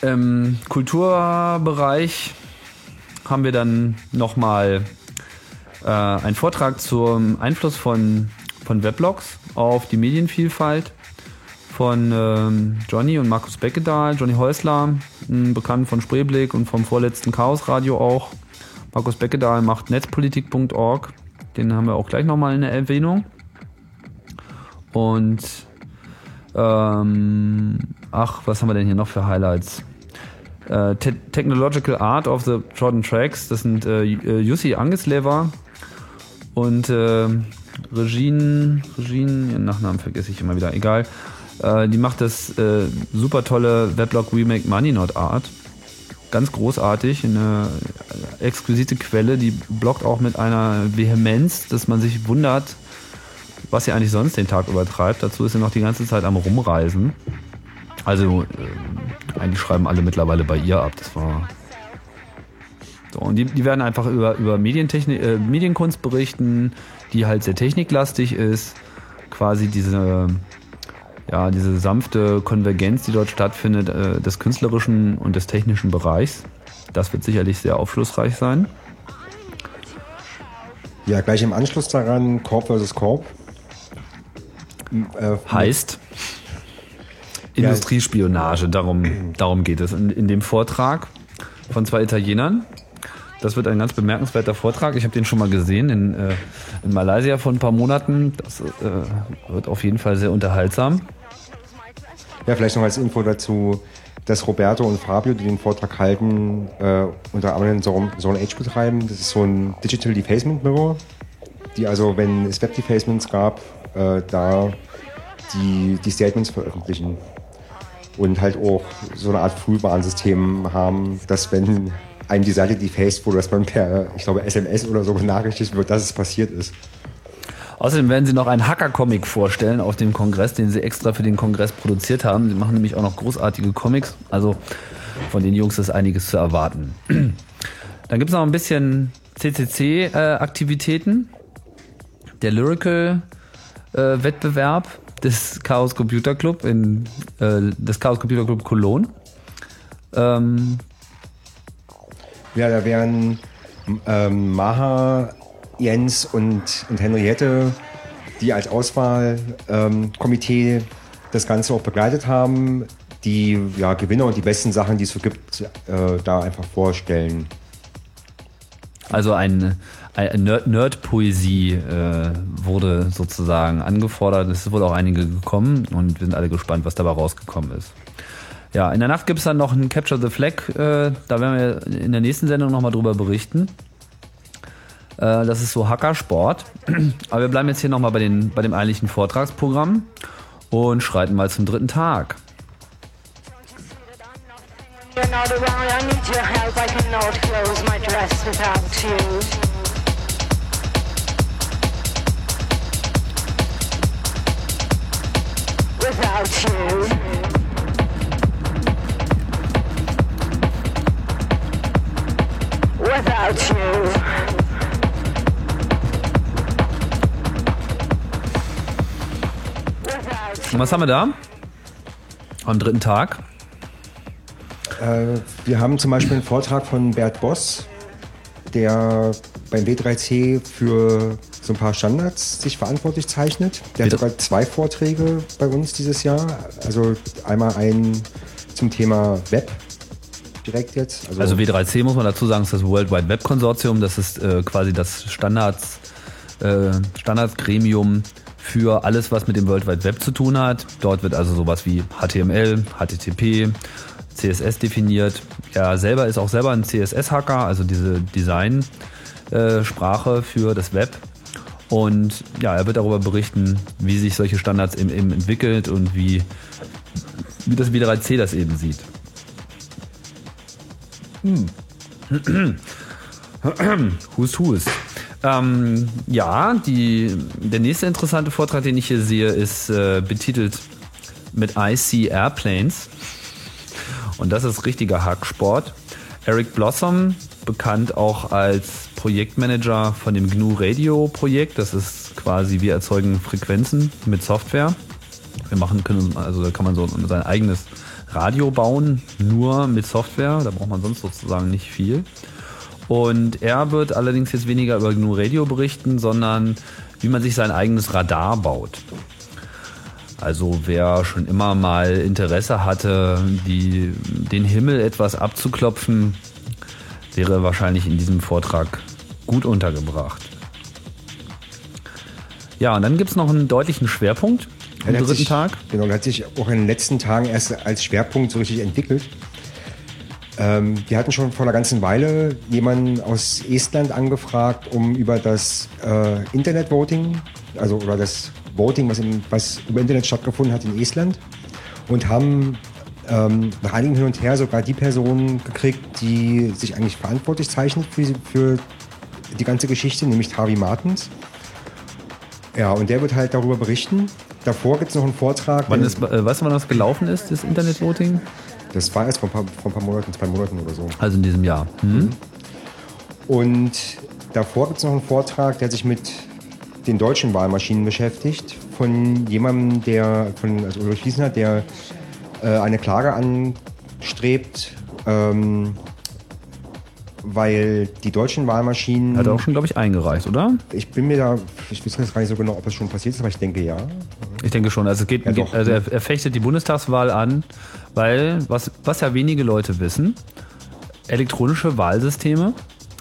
Im Kulturbereich haben wir dann nochmal äh, einen Vortrag zum Einfluss von, von Weblogs auf die Medienvielfalt von ähm, Johnny und Markus Beckedahl, Johnny Häusler, bekannt von Spreeblick und vom vorletzten Chaos Radio auch. Markus Beckedahl macht netzpolitik.org, den haben wir auch gleich nochmal in der Erwähnung. Und ähm, ach, was haben wir denn hier noch für Highlights? Äh, Te Technological Art of the Jordan Tracks, das sind äh, Jussi Angesleva und äh, Regine, Regine, ihren Nachnamen vergesse ich immer wieder, egal. Äh, die macht das äh, super tolle Weblog Remake Money Not Art. Ganz großartig, eine exquisite Quelle, die bloggt auch mit einer Vehemenz, dass man sich wundert, was sie eigentlich sonst den Tag übertreibt. Dazu ist sie noch die ganze Zeit am Rumreisen. Also äh, eigentlich schreiben alle mittlerweile bei ihr ab. Das war so, und die, die werden einfach über, über Medientechnik, äh, Medienkunst berichten, die halt sehr techniklastig ist. Quasi diese, ja, diese sanfte Konvergenz, die dort stattfindet, äh, des künstlerischen und des technischen Bereichs. Das wird sicherlich sehr aufschlussreich sein. Ja, gleich im Anschluss daran Corp vs. Corp. Äh, Heißt Industriespionage, darum, darum geht es in, in dem Vortrag von zwei Italienern. Das wird ein ganz bemerkenswerter Vortrag. Ich habe den schon mal gesehen in, äh, in Malaysia vor ein paar Monaten. Das äh, wird auf jeden Fall sehr unterhaltsam. Ja, vielleicht noch als Info dazu, dass Roberto und Fabio, die den Vortrag halten, äh, unter anderem Zone, Age betreiben. Das ist so ein Digital Defacement Mirror, die also, wenn es Web Defacements gab, äh, da die, die Statements veröffentlichen. und halt auch so eine Art Frühwarnsystem haben, dass wenn einem die Seite defaced wurde, dass man per, ich glaube, SMS oder so benachrichtigt wird, dass es passiert ist. Außerdem werden sie noch einen Hacker-Comic vorstellen auf dem Kongress, den sie extra für den Kongress produziert haben. Sie machen nämlich auch noch großartige Comics. Also von den Jungs ist einiges zu erwarten. [clears throat] Dann gibt es noch ein bisschen CCC-Aktivitäten. Der Lyrical-Wettbewerb des Chaos Computer Club in äh, des Chaos Computer Club Cologne. Ähm, Ja, da wären ähm, Maha, Jens und, und Henriette, die als Auswahlkomitee ähm, das Ganze auch begleitet haben, die ja, Gewinner und die besten Sachen, die es so gibt, äh, da einfach vorstellen. Also ein, ein Nerd- Nerd-Poesie äh, wurde sozusagen angefordert. Es ist wohl auch einige gekommen und wir sind alle gespannt, was dabei rausgekommen ist. Ja, in der Nacht gibt es dann noch ein Capture the Flag. Äh, da werden wir in der nächsten Sendung nochmal drüber berichten. Äh, das ist so Hackersport. [clears throat] Aber wir bleiben jetzt hier nochmal bei, bei dem eigentlichen Vortragsprogramm und schreiten mal zum dritten Tag. Without you. Without you. Without Und was haben wir da? Am dritten Tag. Äh, wir haben zum Beispiel einen Vortrag von Bert Boss, der beim W3C für so ein paar Standards sich verantwortlich zeichnet. Der hat Bitte? sogar zwei Vorträge bei uns dieses Jahr. Also einmal einen zum Thema Web direkt jetzt. Also W3C muss man dazu sagen, ist das World Wide Web Konsortium. Das ist äh, quasi das Standards, äh, Standardsgremium für alles, was mit dem World Wide Web zu tun hat. Dort wird also sowas wie HTML, HTTP, CSS definiert. Er selber ist auch selber ein CSS-Hacker, also diese Design-Sprache für das Web. Und ja, er wird darüber berichten, wie sich solche Standards eben, eben entwickelt und wie, wie das W3C das eben sieht. [clears throat] Hust, hust. Ähm, ja, die, der nächste interessante Vortrag, den ich hier sehe, ist äh, betitelt mit I See Airplanes. Und das ist richtiger Hacksport. Eric Blossom, bekannt auch als Projektmanager von dem GNU Radio Projekt. Das ist quasi, wir erzeugen Frequenzen mit Software. Wir machen können, also da kann man so sein eigenes Radio bauen, nur mit Software. Da braucht man sonst sozusagen nicht viel. Und er wird allerdings jetzt weniger über GNU Radio berichten, sondern wie man sich sein eigenes Radar baut. Also wer schon immer mal Interesse hatte, die, den Himmel etwas abzuklopfen, wäre wahrscheinlich in diesem Vortrag gut untergebracht. Ja, und dann gibt es noch einen deutlichen Schwerpunkt am Der hat dritten sich, Tag. Genau, der hat sich auch in den letzten Tagen erst als Schwerpunkt so richtig entwickelt. Ähm, wir hatten schon vor einer ganzen Weile jemanden aus Estland angefragt, um über das äh, Internet-Voting, also oder das Voting, was, im, was über Internet stattgefunden hat in Estland, und haben ähm, nach einigen Hin und Her sogar die Person gekriegt, die sich eigentlich verantwortlich zeichnet für, für die ganze Geschichte, nämlich Tavi Martens. Ja, und der wird halt darüber berichten. Davor gibt es noch einen Vortrag. Wann ist, äh, weißt du, wann das gelaufen ist, das Internet-Voting? das war erst vor ein, paar, vor ein paar Monaten, zwei Monaten oder so. Also in diesem Jahr. Hm? Und davor gibt es noch einen Vortrag, der sich mit den deutschen Wahlmaschinen beschäftigt, von jemandem, der, von also Ulrich Wiesner, der äh, eine Klage anstrebt, ähm, weil die deutschen Wahlmaschinen. Hat er auch schon, glaube ich, eingereicht, oder? Ich bin mir da, ich weiß jetzt gar nicht so genau, ob es schon passiert ist, aber ich denke ja. Ich denke schon. Also, es geht, Ja, doch. also er, er fechtet die Bundestagswahl an, weil, was, was ja wenige Leute wissen, elektronische Wahlsysteme,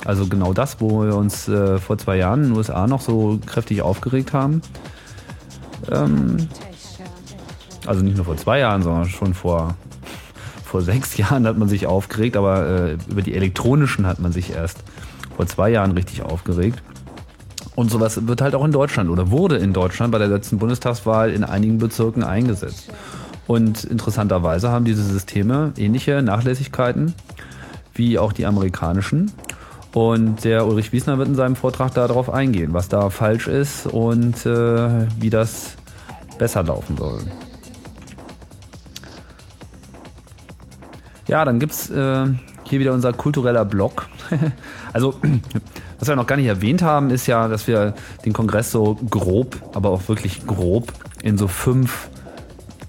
also genau das, wo wir uns äh, vor zwei Jahren in den USA noch so kräftig aufgeregt haben, ähm, also nicht nur vor zwei Jahren, sondern schon vor, vor sechs [laughs] Jahren hat man sich aufgeregt, aber äh, über die elektronischen hat man sich erst vor zwei Jahren richtig aufgeregt. Und sowas wird halt auch in Deutschland oder wurde in Deutschland bei der letzten Bundestagswahl in einigen Bezirken eingesetzt. Und interessanterweise haben diese Systeme ähnliche Nachlässigkeiten wie auch die amerikanischen. Und der Ulrich Wiesner wird in seinem Vortrag darauf eingehen, was da falsch ist und äh, wie das besser laufen soll. Ja, dann gibt's äh, hier wieder unser kultureller Blog. [laughs] also, [clears throat] was wir noch gar nicht erwähnt haben, ist ja, dass wir den Kongress so grob, aber auch wirklich grob in so fünf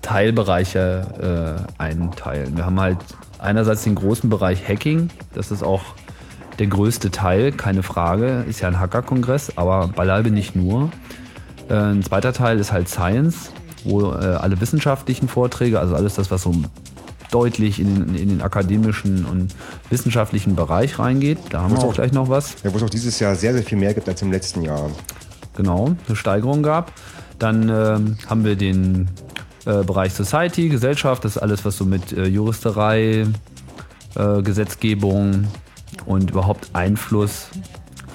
Teilbereiche äh, einteilen. Wir haben halt einerseits den großen Bereich Hacking, das ist auch der größte Teil, keine Frage, ist ja ein Hacker-Kongress, aber beileibe nicht nur. Äh, ein zweiter Teil ist halt Science, wo äh, alle wissenschaftlichen Vorträge, also alles das, was so deutlich in den, in den akademischen und wissenschaftlichen Bereich reingeht. Da haben wir auch gleich noch was. Ja, wo es auch dieses Jahr sehr, sehr viel mehr gibt als im letzten Jahr. Genau, eine Steigerung gab. Dann ähm, haben wir den äh, Bereich Society, Gesellschaft, das ist alles, was so mit äh, Juristerei, äh, Gesetzgebung und überhaupt Einfluss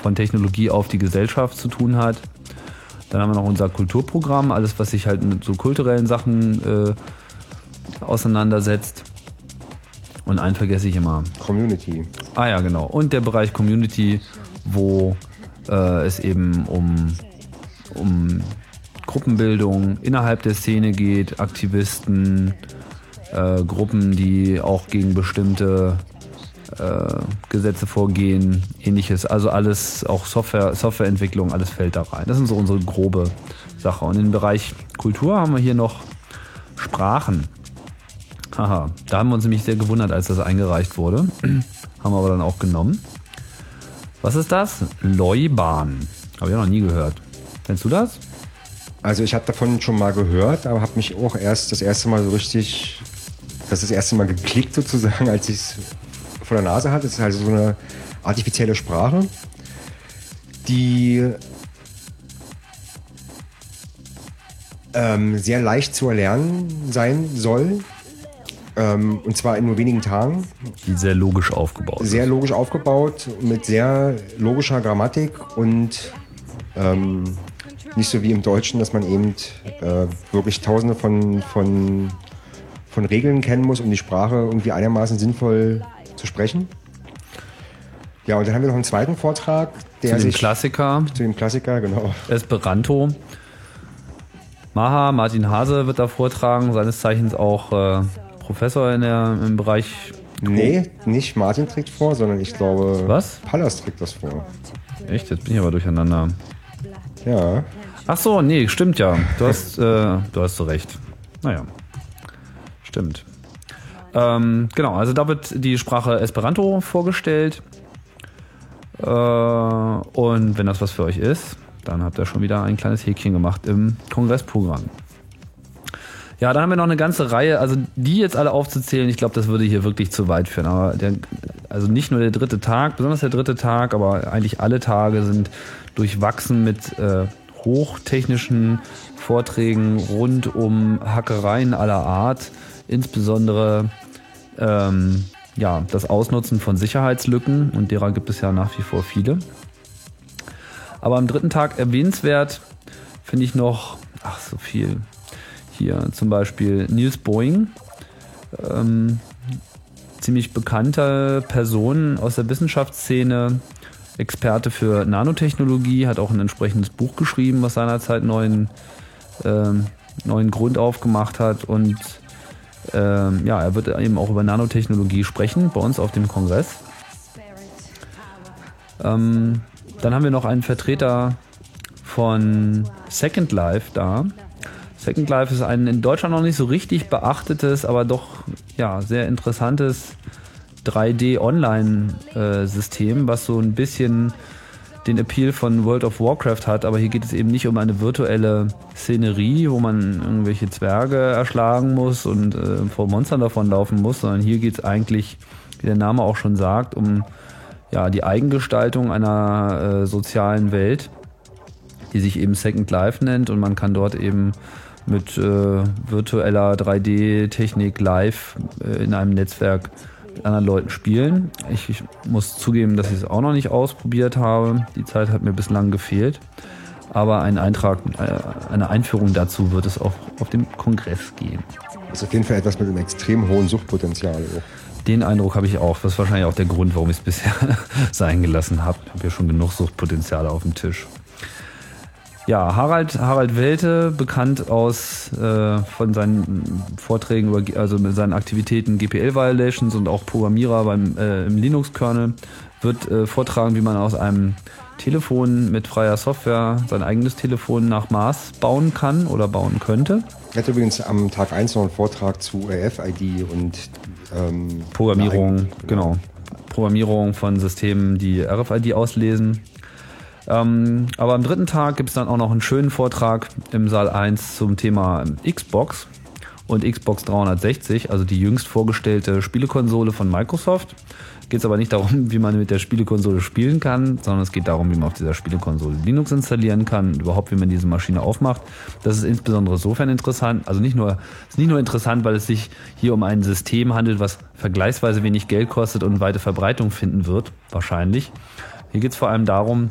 von Technologie auf die Gesellschaft zu tun hat. Dann haben wir noch unser Kulturprogramm, alles, was sich halt mit so kulturellen Sachen äh, auseinandersetzt. Und einen vergesse ich immer. Community. Ah ja, genau. Und der Bereich Community, wo äh, es eben um, um Gruppenbildung innerhalb der Szene geht, Aktivisten, äh, Gruppen, die auch gegen bestimmte äh, Gesetze vorgehen, ähnliches. Also alles, auch Software, Softwareentwicklung, alles fällt da rein. Das sind so unsere grobe Sache. Und im Bereich Kultur haben wir hier noch Sprachen. Haha, da haben wir uns nämlich sehr gewundert, als das eingereicht wurde. [clears throat] haben wir aber dann auch genommen. Was ist das? Leuban. Habe ich noch nie gehört. Kennst du das? Also ich habe davon schon mal gehört, aber habe mich auch erst das erste Mal so richtig, das ist das erste Mal geklickt sozusagen, [laughs] als ich es vor der Nase hatte. Das ist also so eine artifizielle Sprache, die ähm, sehr leicht zu erlernen sein soll. Ähm, und zwar in nur wenigen Tagen. Die sehr logisch aufgebaut Sehr logisch aufgebaut, mit sehr logischer Grammatik und ähm, nicht so wie im Deutschen, dass man eben äh, wirklich tausende von, von, von Regeln kennen muss, um die Sprache irgendwie einigermaßen sinnvoll zu sprechen. Ja, und dann haben wir noch einen zweiten Vortrag, der Zu dem sich Klassiker zu dem Klassiker, genau. Esperanto. Maha, Martin Hase wird da vortragen, seines Zeichens auch äh, Professor in der, im Bereich. Nee, nicht Martin trägt vor, sondern ich glaube, Was? Pallas trägt das vor. Echt? Jetzt bin ich aber durcheinander. Ja. Ach so, nee, stimmt ja. Du hast, [laughs] äh, du hast so recht. Naja, stimmt. Ähm, genau, also da wird die Sprache Esperanto vorgestellt. Äh, und wenn das was für euch ist, dann habt ihr schon wieder ein kleines Häkchen gemacht im Kongressprogramm. Ja, dann haben wir noch eine ganze Reihe, also die jetzt alle aufzuzählen, ich glaube, das würde hier wirklich zu weit führen. Aber der, also nicht nur der dritte Tag, besonders der dritte Tag, aber eigentlich alle Tage sind durchwachsen mit äh, hochtechnischen Vorträgen rund um Hackereien aller Art, insbesondere ähm, ja, das Ausnutzen von Sicherheitslücken und derer gibt es ja nach wie vor viele. Aber am dritten Tag erwähnenswert finde ich noch, ach so viel, hier zum Beispiel Niels Boeing, ähm, ziemlich bekannte Person aus der Wissenschaftsszene, Experte für Nanotechnologie, hat auch ein entsprechendes Buch geschrieben, was seinerzeit neuen, ähm, neuen Grund aufgemacht hat und ähm, ja, er wird eben auch über Nanotechnologie sprechen bei uns auf dem Kongress. Ähm, dann haben wir noch einen Vertreter von Second Life da. Second Life ist ein in Deutschland noch nicht so richtig beachtetes, aber doch ja sehr interessantes 3D-Online-System, was so ein bisschen den Appeal von World of Warcraft hat, aber hier geht es eben nicht um eine virtuelle Szenerie, wo man irgendwelche Zwerge erschlagen muss und äh, vor Monstern davonlaufen muss, sondern hier geht es eigentlich, wie der Name auch schon sagt, um ja, die Eigengestaltung einer äh, sozialen Welt, die sich eben Second Life nennt. Und man kann dort eben mit äh, virtueller 3D-Technik live äh, in einem Netzwerk mit anderen Leuten spielen. Ich, ich muss zugeben, dass ich es auch noch nicht ausprobiert habe. Die Zeit hat mir bislang gefehlt. Aber ein Eintrag, äh, eine Einführung dazu wird es auch auf dem Kongress geben. Das ist auf jeden Fall etwas mit einem extrem hohen Suchtpotenzial. auch. Den Eindruck habe ich auch. Das ist wahrscheinlich auch der Grund, warum ich es bisher [laughs] sein gelassen habe. Ich habe ja schon genug Suchtpotenziale auf dem Tisch. Ja, Harald, Harald Welte, bekannt aus äh, von seinen Vorträgen über, also mit seinen Aktivitäten GPL-Violations und auch Programmierer beim äh, im Linux-Kernel, wird äh, vortragen, wie man aus einem Telefon mit freier Software sein eigenes Telefon nach Maß bauen kann oder bauen könnte. Er hat übrigens am Tag 1 noch einen Vortrag zu RFID und ähm, Programmierung, Eigen- genau. Programmierung von Systemen, die RFID auslesen. Ähm, aber am dritten Tag gibt es dann auch noch einen schönen Vortrag im Saal 1 zum Thema Xbox und Xbox 360, also die jüngst vorgestellte Spielekonsole von Microsoft. Geht es aber nicht darum, wie man mit der Spielekonsole spielen kann, sondern es geht darum, wie man auf dieser Spielekonsole Linux installieren kann überhaupt, wie man diese Maschine aufmacht. Das ist insbesondere insofern interessant, also nicht nur, ist nicht nur interessant, weil es sich hier um ein System handelt, was vergleichsweise wenig Geld kostet und weite Verbreitung finden wird, wahrscheinlich. Hier geht es vor allem darum,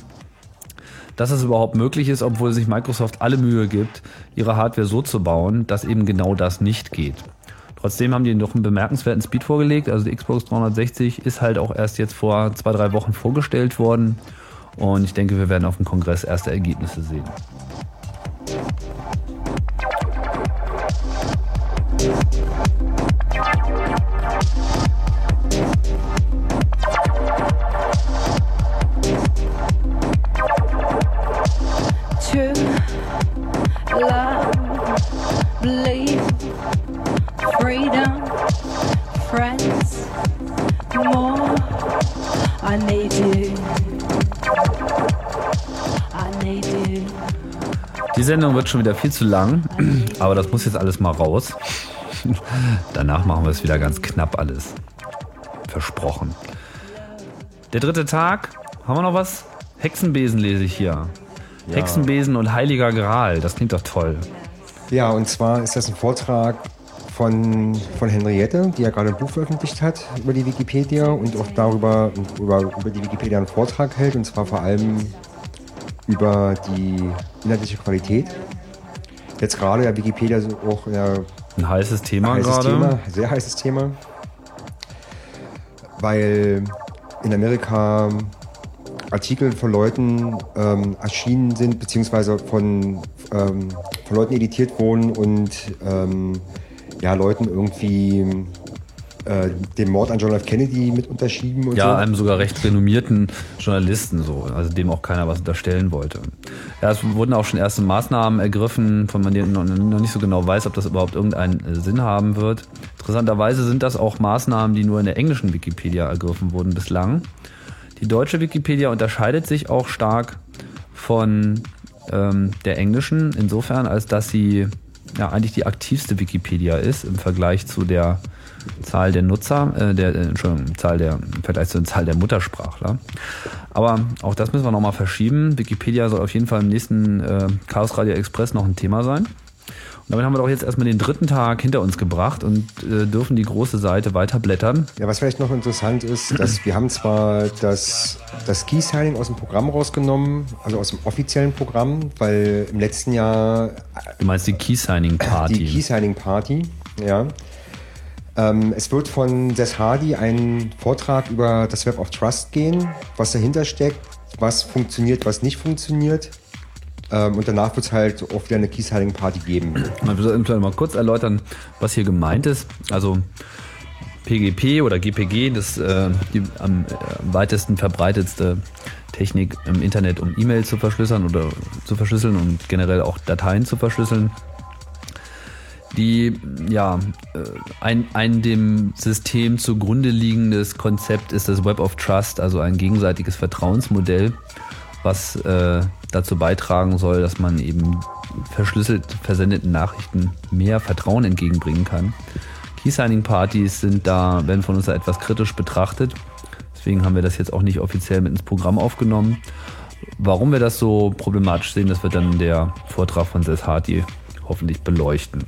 dass es überhaupt möglich ist, obwohl sich Microsoft alle Mühe gibt, ihre Hardware so zu bauen, dass eben genau das nicht geht. Trotzdem haben die noch einen bemerkenswerten Speed vorgelegt. Also die Xbox 360 ist halt auch erst jetzt vor zwei, drei Wochen vorgestellt worden. Und ich denke, wir werden auf dem Kongress erste Ergebnisse sehen. I need you. I need you. Die Sendung wird schon wieder viel zu lang, [clears throat] aber das muss jetzt alles mal raus. [laughs] Danach machen wir es wieder ganz knapp alles. Versprochen. Der dritte Tag, haben wir noch was? Hexenbesen lese ich hier. Hexenbesen und Heiliger Gral, das klingt doch toll. Ja, und zwar ist das ein Vortrag von, von Henriette, die ja gerade ein Buch veröffentlicht hat über die Wikipedia und auch darüber über, über die Wikipedia einen Vortrag hält, und zwar vor allem über die inhaltliche Qualität. Jetzt gerade ja Wikipedia so auch ja, Ein heißes Thema heißes gerade. Thema, sehr heißes Thema, weil in Amerika Artikel von Leuten ähm, erschienen sind, beziehungsweise von, ähm, von Leuten editiert wurden und ähm, ja, Leuten irgendwie äh, den Mord an John F. Kennedy mit unterschieben und Ja, so. einem sogar recht renommierten Journalisten so, also dem auch keiner was unterstellen wollte. Ja, es wurden auch schon erste Maßnahmen ergriffen, von denen man noch nicht so genau weiß, ob das überhaupt irgendeinen äh, Sinn haben wird. Interessanterweise sind das auch Maßnahmen, die nur in der englischen Wikipedia ergriffen wurden bislang. Die deutsche Wikipedia unterscheidet sich auch stark von ähm, der englischen, insofern, als dass sie ja eigentlich die aktivste Wikipedia ist im Vergleich zu der Zahl der Nutzer, äh, der, äh, Entschuldigung, Zahl der, im Vergleich zur Zahl der Muttersprachler. Aber auch das müssen wir nochmal verschieben. Wikipedia soll auf jeden Fall im nächsten äh, Chaos Radio Express noch ein Thema sein. Damit haben wir doch jetzt erstmal den dritten Tag hinter uns gebracht und äh, dürfen die große Seite weiter blättern. Ja, was vielleicht noch interessant ist, dass wir haben zwar das, das Key-Signing aus dem Programm rausgenommen, also aus dem offiziellen Programm, weil im letzten Jahr Du meinst die Key Signing Party. die Key-Signing-Party, ja. Ähm, es wird von Seth Hardy ein Vortrag über das Web of Trust gehen, was dahinter steckt, was funktioniert, was nicht funktioniert. Ähm, und danach wird es halt auch wieder eine Key-Signing-Party geben. Man will vielleicht mal kurz erläutern, was hier gemeint ist. Also PGP oder GPG, das äh, die am äh, weitesten verbreitetste Technik im Internet, um E-Mail zu verschlüsseln oder zu verschlüsseln und generell auch Dateien zu verschlüsseln. Die ja äh, ein, ein dem System zugrunde liegendes Konzept ist das Web of Trust, also ein gegenseitiges Vertrauensmodell, was äh, dazu beitragen soll, dass man eben verschlüsselt versendeten Nachrichten mehr Vertrauen entgegenbringen kann. Key-Signing-Partys sind da, werden von uns da etwas kritisch betrachtet. Deswegen haben wir das jetzt auch nicht offiziell mit ins Programm aufgenommen. Warum wir das so problematisch sehen, das wird dann der Vortrag von Seth Hardy hoffentlich beleuchten.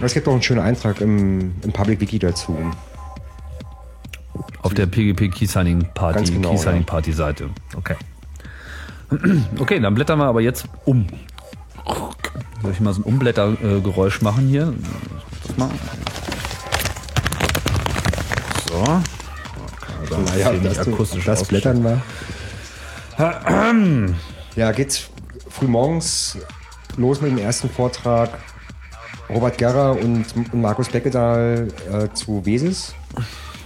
Es gibt auch einen schönen Eintrag im, im Public Wiki dazu. Auf der PGP Key Signing Party, genau, Key Signing. Party Seite. Okay. Okay, dann blättern wir aber jetzt um. Soll ich mal so ein Umblättergeräusch machen hier? Das mal. So. Also, Naja, hier nicht das, du, akustisch das. Blättern war. [clears throat] ja, geht's frühmorgens los mit dem ersten Vortrag. Robert Gerrer und, und Markus Beckedahl äh, zu Wesis.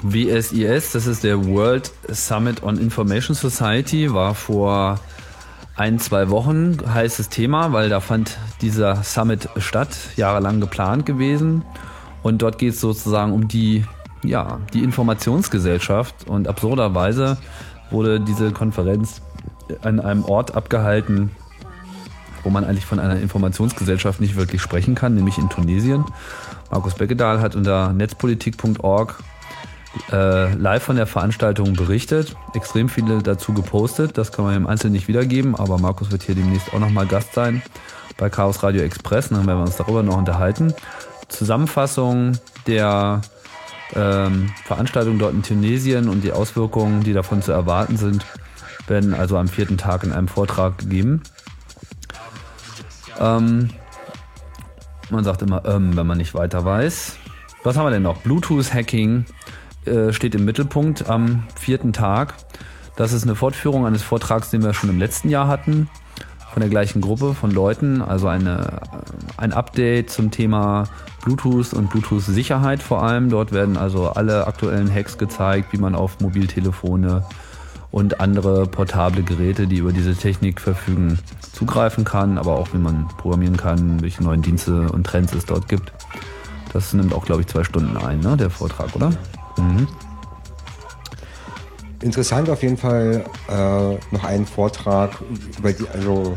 WSIS, das ist der World Summit on Information Society, war vor ein, zwei Wochen heißes Thema, weil da fand dieser Summit statt, jahrelang geplant gewesen. Und dort geht es sozusagen um die, ja, die Informationsgesellschaft. Und absurderweise wurde diese Konferenz an einem Ort abgehalten, wo man eigentlich von einer Informationsgesellschaft nicht wirklich sprechen kann, nämlich in Tunesien. Markus Beckedahl hat unter netzpolitik.org äh, live von der Veranstaltung berichtet, extrem viele dazu gepostet, das kann man im Einzelnen nicht wiedergeben, aber Markus wird hier demnächst auch nochmal Gast sein bei Chaos Radio Express, dann werden wir uns darüber noch unterhalten. Zusammenfassung der ähm, Veranstaltung dort in Tunesien und die Auswirkungen, die davon zu erwarten sind, werden also am vierten Tag in einem Vortrag gegeben. Ähm, man sagt immer, ähm, wenn man nicht weiter weiß. Was haben wir denn noch? Bluetooth-Hacking äh, steht im Mittelpunkt am vierten Tag. Das ist eine Fortführung eines Vortrags, den wir schon im letzten Jahr hatten, von der gleichen Gruppe von Leuten. Also eine, ein Update zum Thema Bluetooth und Bluetooth-Sicherheit vor allem. Dort werden also alle aktuellen Hacks gezeigt, wie man auf Mobiltelefone und andere portable Geräte, die über diese Technik verfügen, zugreifen kann, aber auch wie man programmieren kann, welche neuen Dienste und Trends es dort gibt. Das nimmt auch, glaube ich, zwei Stunden ein, ne, der Vortrag, oder? Mhm. Interessant auf jeden Fall äh, noch einen Vortrag, über, die, also,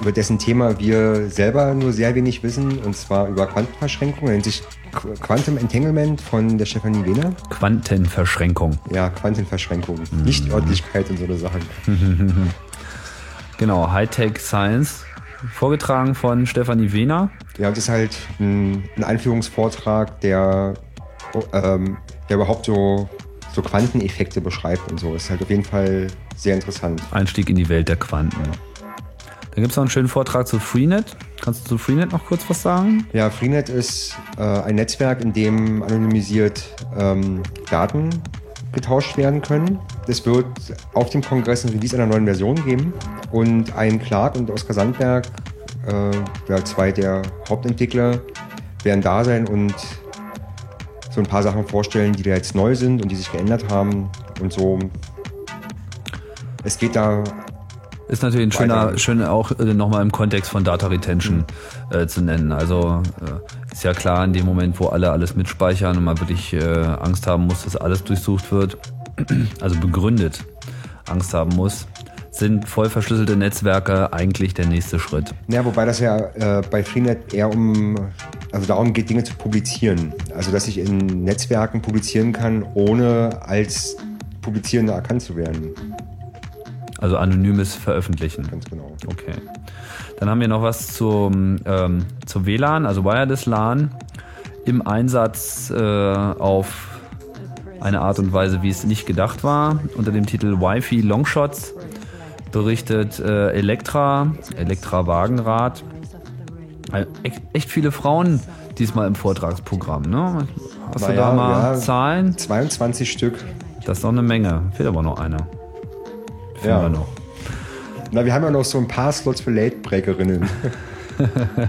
über dessen Thema wir selber nur sehr wenig wissen, und zwar über Quantenverschränkung. Er nennt sich Qu- Quantum Entanglement von der Stefanie Wehner. Quantenverschränkung. Ja, Quantenverschränkung. Nichtörtlichkeit und so eine Sachen. [laughs] Genau, Hightech Science. Vorgetragen von Stefanie Wehner. Ja, das ist halt ein, ein Einführungsvortrag, der, ähm, der überhaupt so, so Quanteneffekte beschreibt und so. Das ist halt auf jeden Fall sehr interessant. Einstieg in die Welt der Quanten. Dann gibt es noch einen schönen Vortrag zu Freenet. Kannst du zu Freenet noch kurz was sagen? Ja, Freenet ist äh, ein Netzwerk, in dem anonymisiert ähm, Daten getauscht werden können. Es wird auf dem Kongress ein Release einer neuen Version geben und ein Clark und Oskar Sandberg, äh, ja, zwei der Hauptentwickler, werden da sein und so ein paar Sachen vorstellen, die da jetzt neu sind und die sich geändert haben und so. Es geht da Ist natürlich ein schöner, schön auch äh, nochmal im Kontext von Data Retention äh, zu nennen. Also äh, ist ja klar, in dem Moment, wo alle alles mitspeichern und man wirklich äh, Angst haben muss, dass alles durchsucht wird, [clears throat] also begründet Angst haben muss, sind voll verschlüsselte Netzwerke eigentlich der nächste Schritt. Ja, wobei das ja äh, bei Freenet eher um, also darum geht, Dinge zu publizieren. Also, dass ich in Netzwerken publizieren kann, ohne als Publizierender erkannt zu werden. Also anonymes Veröffentlichen. Ganz genau. Okay. Dann haben wir noch was zum, ähm, zu WLAN, also Wireless LAN, im Einsatz äh, auf eine Art und Weise, wie es nicht gedacht war. Unter dem Titel Wi-Fi Longshots berichtet äh, Elektra, Elektra Wagenrad. Echt, echt viele Frauen diesmal im Vortragsprogramm, ne? Hast du Naja, da mal ja. Zahlen? 22 Stück. Das ist doch eine Menge. Fehlt aber noch einer. Finden Ja. wir noch. Na, wir haben ja noch so ein paar Slots für Late-Breakerinnen. [laughs]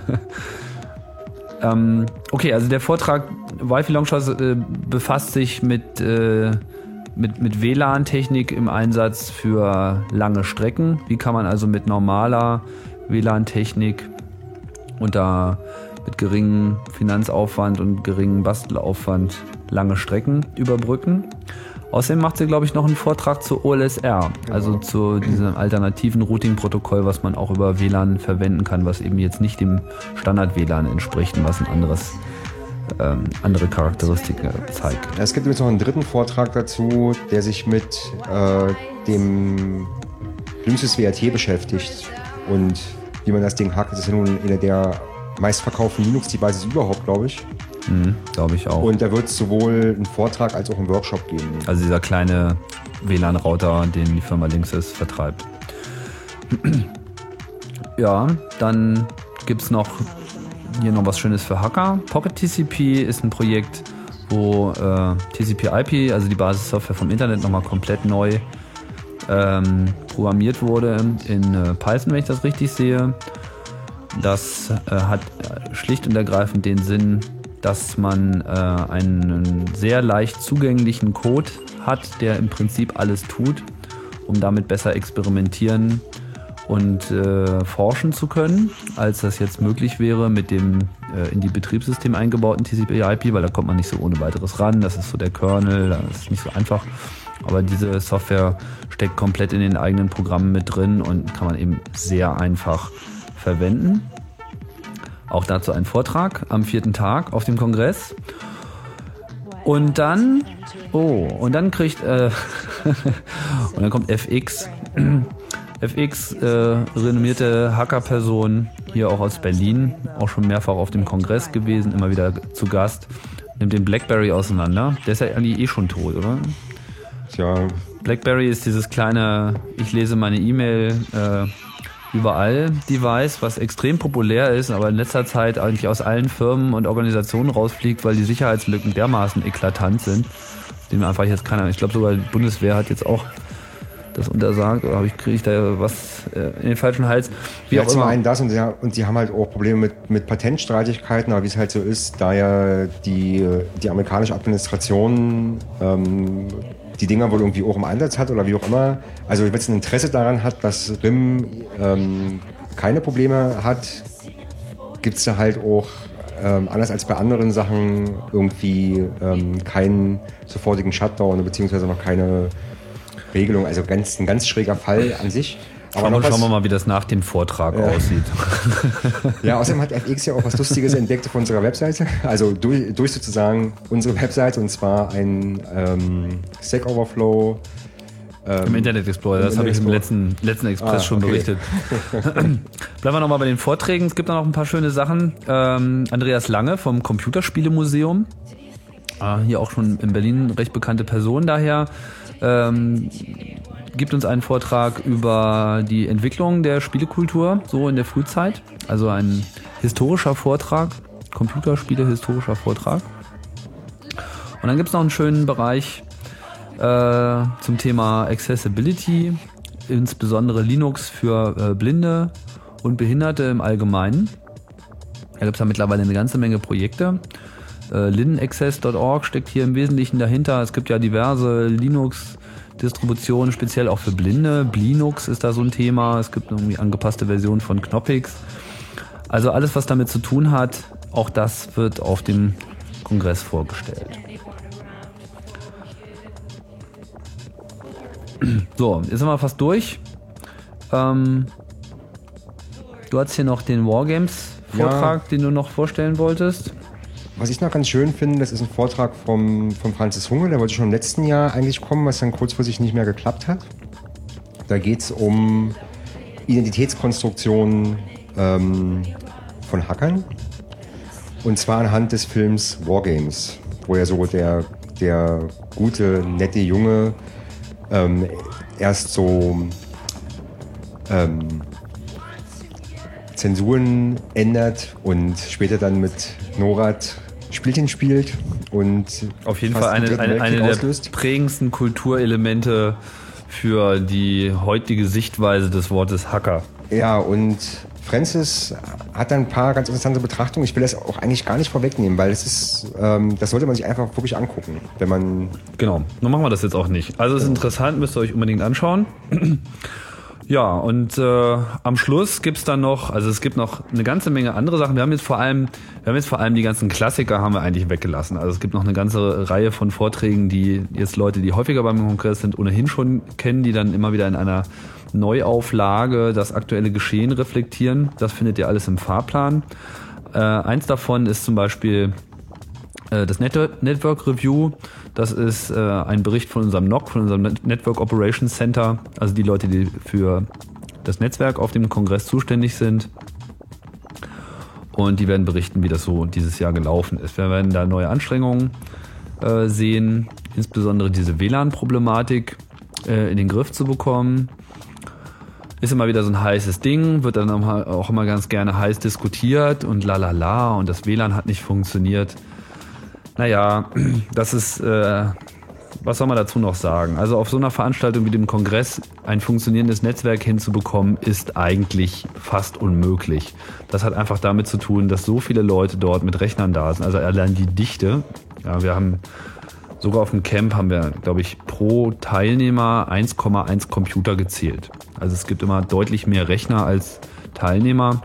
Ähm, okay, also der Vortrag Wi-Fi Longshots äh, befasst sich mit, äh, mit, mit WLAN-Technik im Einsatz für lange Strecken. Wie kann man also mit normaler WLAN-Technik da mit geringem Finanzaufwand und geringem Bastelaufwand lange Strecken überbrücken? Außerdem macht sie, glaube ich, noch einen Vortrag zu OLSR, also zu diesem alternativen Routing-Protokoll, was man auch über WLAN verwenden kann, was eben jetzt nicht dem Standard-WLAN entspricht und was ein anderes, ähm, andere Charakteristika zeigt. Es gibt übrigens noch einen dritten Vortrag dazu, der sich mit äh, dem Linux WRT beschäftigt und wie man das Ding hackt. Das ist ja nun einer der meistverkauften Linux-Devices überhaupt, glaube ich. Mhm, glaube ich auch. Und da wird es sowohl einen Vortrag als auch einen Workshop geben. Also dieser kleine WLAN-Router, den die Firma Linksys vertreibt. [clears throat] Ja, dann gibt's noch hier noch was Schönes für Hacker. Pocket TCP ist ein Projekt, wo äh, TCP/IP, also die Basissoftware vom Internet, nochmal komplett neu ähm, programmiert wurde in äh, Python, wenn ich das richtig sehe. Das äh, hat schlicht und ergreifend den Sinn, dass man äh, einen sehr leicht zugänglichen Code hat, der im Prinzip alles tut, um damit besser experimentieren und äh, forschen zu können, als das jetzt möglich wäre mit dem äh, in die Betriebssystem eingebauten TCP/IP, weil da kommt man nicht so ohne weiteres ran. Das ist so der Kernel, das ist nicht so einfach. Aber diese Software steckt komplett in den eigenen Programmen mit drin und kann man eben sehr einfach verwenden. Auch dazu ein Vortrag am vierten Tag auf dem Kongress. Und dann, oh, und dann kriegt, äh, [laughs] und dann kommt FX. [clears throat] FX, äh, renommierte Hackerperson, hier auch aus Berlin, auch schon mehrfach auf dem Kongress gewesen, immer wieder zu Gast, nimmt den Blackberry auseinander. Der ist ja eigentlich eh schon tot, oder? Tja, Blackberry ist dieses kleine, ich lese meine E-Mail äh, überall Device, was extrem populär ist, aber in letzter Zeit eigentlich aus allen Firmen und Organisationen rausfliegt, weil die Sicherheitslücken dermaßen eklatant sind, den einfach jetzt keiner, ich glaube sogar die Bundeswehr hat jetzt auch das untersagt, oder ich, kriege ich da was äh, in den falschen Hals? Wie ja, auch zum immer. einen das und, ja, und sie haben halt auch Probleme mit, mit Patentstreitigkeiten, aber wie es halt so ist, da ja die, die amerikanische Administration ähm, die Dinger wohl irgendwie auch im Einsatz hat oder wie auch immer. Also wenn es ein Interesse daran hat, dass RIM ähm, keine Probleme hat, gibt es da halt auch ähm, anders als bei anderen Sachen irgendwie ähm, keinen sofortigen Shutdown beziehungsweise noch keine Regelung. Also ganz, ein ganz schräger Fall an sich. Aber Schauen, schauen wir mal, wie das nach dem Vortrag aussieht. [laughs] Ja, außerdem hat FX ja auch was Lustiges entdeckt auf unserer Webseite. Also durch, durch sozusagen unsere Webseite und zwar ein ähm, Stack Overflow. Im Internet Explorer, das habe ich im letzten, letzten Express Ah, schon okay. berichtet. [laughs] Bleiben wir nochmal bei den Vorträgen. Es gibt da noch ein paar schöne Sachen. Ähm, Andreas Lange vom Computerspielemuseum. Ah, hier auch schon in Berlin recht bekannte Person daher. Ähm, gibt uns einen Vortrag über die Entwicklung der Spielekultur, so in der Frühzeit. Also ein historischer Vortrag, Computerspiele historischer Vortrag. Und dann gibt es noch einen schönen Bereich äh, zum Thema Accessibility, insbesondere Linux für äh, Blinde und Behinderte im Allgemeinen. Da gibt es ja mittlerweile eine ganze Menge Projekte. Äh, LinAccess.org steckt hier im Wesentlichen dahinter. Es gibt ja diverse Linux-Distributionen, speziell auch für Blinde. Blinux ist da so ein Thema. Es gibt irgendwie angepasste Versionen von Knoppix. Also alles, was damit zu tun hat, auch das wird auf dem Kongress vorgestellt. So, jetzt sind wir fast durch. Ähm, du hast hier noch den Wargames-Vortrag, den du noch vorstellen wolltest. Was ich noch ganz schön finde, das ist ein Vortrag vom, vom Franzis Hunge, der wollte schon im letzten Jahr eigentlich kommen, was dann kurzfristig nicht mehr geklappt hat. Da geht es um Identitätskonstruktion ähm, von Hackern. Und zwar anhand des Films Wargames, wo ja so der, der gute, nette Junge ähm, erst so ähm, Zensuren ändert und später dann mit Norad Spielchen spielt und Auf jeden Fall eine, eine, eine der auslöst. prägendsten Kulturelemente für die heutige Sichtweise des Wortes Hacker. Ja, und Francis hat dann ein paar ganz interessante Betrachtungen. Ich will das auch eigentlich gar nicht vorwegnehmen, weil es ist, ähm, das sollte man sich einfach wirklich angucken, wenn man Genau, nun machen wir das jetzt auch nicht. Also es ist interessant, müsst ihr euch unbedingt anschauen. Ja, und äh, am Schluss gibt's dann noch, also es gibt noch eine ganze Menge andere Sachen. Wir haben jetzt vor allem, wir haben jetzt vor allem die ganzen Klassiker haben wir eigentlich weggelassen. Also es gibt noch eine ganze Reihe von Vorträgen, die jetzt Leute, die häufiger beim Kongress sind, ohnehin schon kennen, die dann immer wieder in einer Neuauflage das aktuelle Geschehen reflektieren. Das findet ihr alles im Fahrplan. Äh, eins davon ist zum Beispiel das Net Network Review. Das ist äh, ein Bericht von unserem NOC, von unserem Net- Network Operations Center, also die Leute, die für das Netzwerk auf dem Kongress zuständig sind. Und die werden berichten, wie das so dieses Jahr gelaufen ist. Wir werden da neue Anstrengungen äh, sehen, insbesondere diese WLAN-Problematik äh, in den Griff zu bekommen. ist immer wieder so ein heißes Ding, wird dann auch immer ganz gerne heiß diskutiert und la la la und das WLAN hat nicht funktioniert. Naja, [clears throat] das ist, äh, was soll man dazu noch sagen? Also auf so einer Veranstaltung wie dem Kongress ein funktionierendes Netzwerk hinzubekommen, ist eigentlich fast unmöglich. Das hat einfach damit zu tun, dass so viele Leute dort mit Rechnern da sind. Also allein die Dichte. Ja, wir haben sogar auf dem Camp haben wir, glaube ich, pro Teilnehmer 1,1 Computer gezählt. Also es gibt immer deutlich mehr Rechner als Teilnehmer.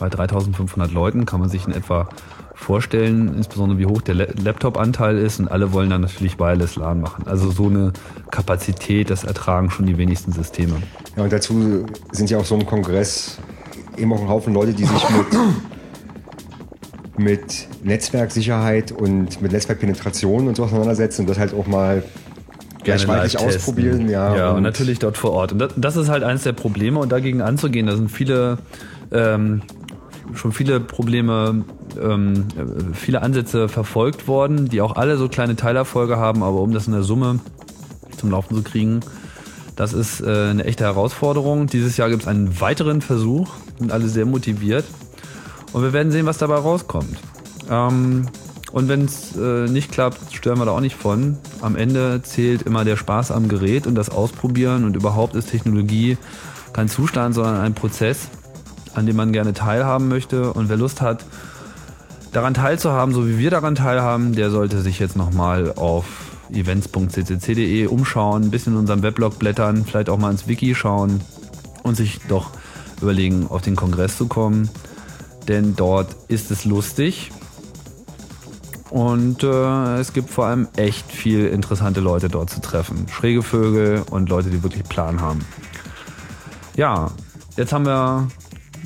Bei 3500 Leuten kann man sich in etwa vorstellen, insbesondere wie hoch der Laptop-Anteil ist und alle wollen dann natürlich Wireless LAN machen. Also so eine Kapazität, das ertragen schon die wenigsten Systeme. Ja, und dazu sind ja auch so im Kongress eben auch ein Haufen Leute, die sich mit, mit Netzwerksicherheit und mit Netzwerkpenetration und so auseinandersetzen und das halt auch mal gleichzeitig ausprobieren. Ja, ja und, und, natürlich dort vor Ort. Und das, das, ist halt eines der Probleme und dagegen anzugehen, da sind viele ähm, schon viele Probleme, ähm, viele Ansätze verfolgt worden, die auch alle so kleine Teilerfolge haben, aber um das in der Summe zum Laufen zu kriegen, das ist äh, eine echte Herausforderung. Dieses Jahr gibt es einen weiteren Versuch, sind alle sehr motiviert und wir werden sehen, was dabei rauskommt. Ähm, und wenn es äh, nicht klappt, stören wir da auch nicht von. Am Ende zählt immer der Spaß am Gerät und das Ausprobieren und überhaupt ist Technologie kein Zustand, sondern ein Prozess an dem man gerne teilhaben möchte. Und wer Lust hat, daran teilzuhaben, so wie wir daran teilhaben, der sollte sich jetzt nochmal auf events.ccc.de umschauen, ein bisschen in unserem Weblog blättern, vielleicht auch mal ins Wiki schauen und sich doch überlegen, auf den Kongress zu kommen. Denn dort ist es lustig. Und äh, es gibt vor allem echt viel interessante Leute dort zu treffen. Schräge Vögel und Leute, die wirklich Plan haben. Ja, jetzt haben wir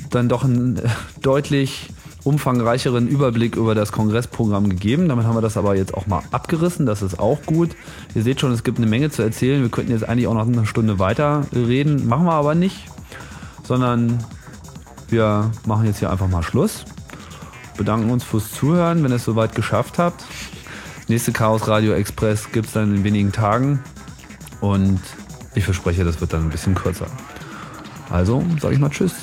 dann doch einen [laughs] deutlich umfangreicheren Überblick über das Kongressprogramm gegeben. Damit haben wir das aber jetzt auch mal abgerissen. Das ist auch gut. Ihr seht schon, es gibt eine Menge zu erzählen. Wir könnten jetzt eigentlich auch noch eine Stunde weiter reden. Machen wir aber nicht, sondern wir machen jetzt hier einfach mal Schluss. Bedanken uns fürs Zuhören, wenn ihr es soweit geschafft habt. Nächste Chaos Radio Express gibt es dann in wenigen Tagen. Und ich verspreche, das wird dann ein bisschen kürzer. Also sage ich mal Tschüss.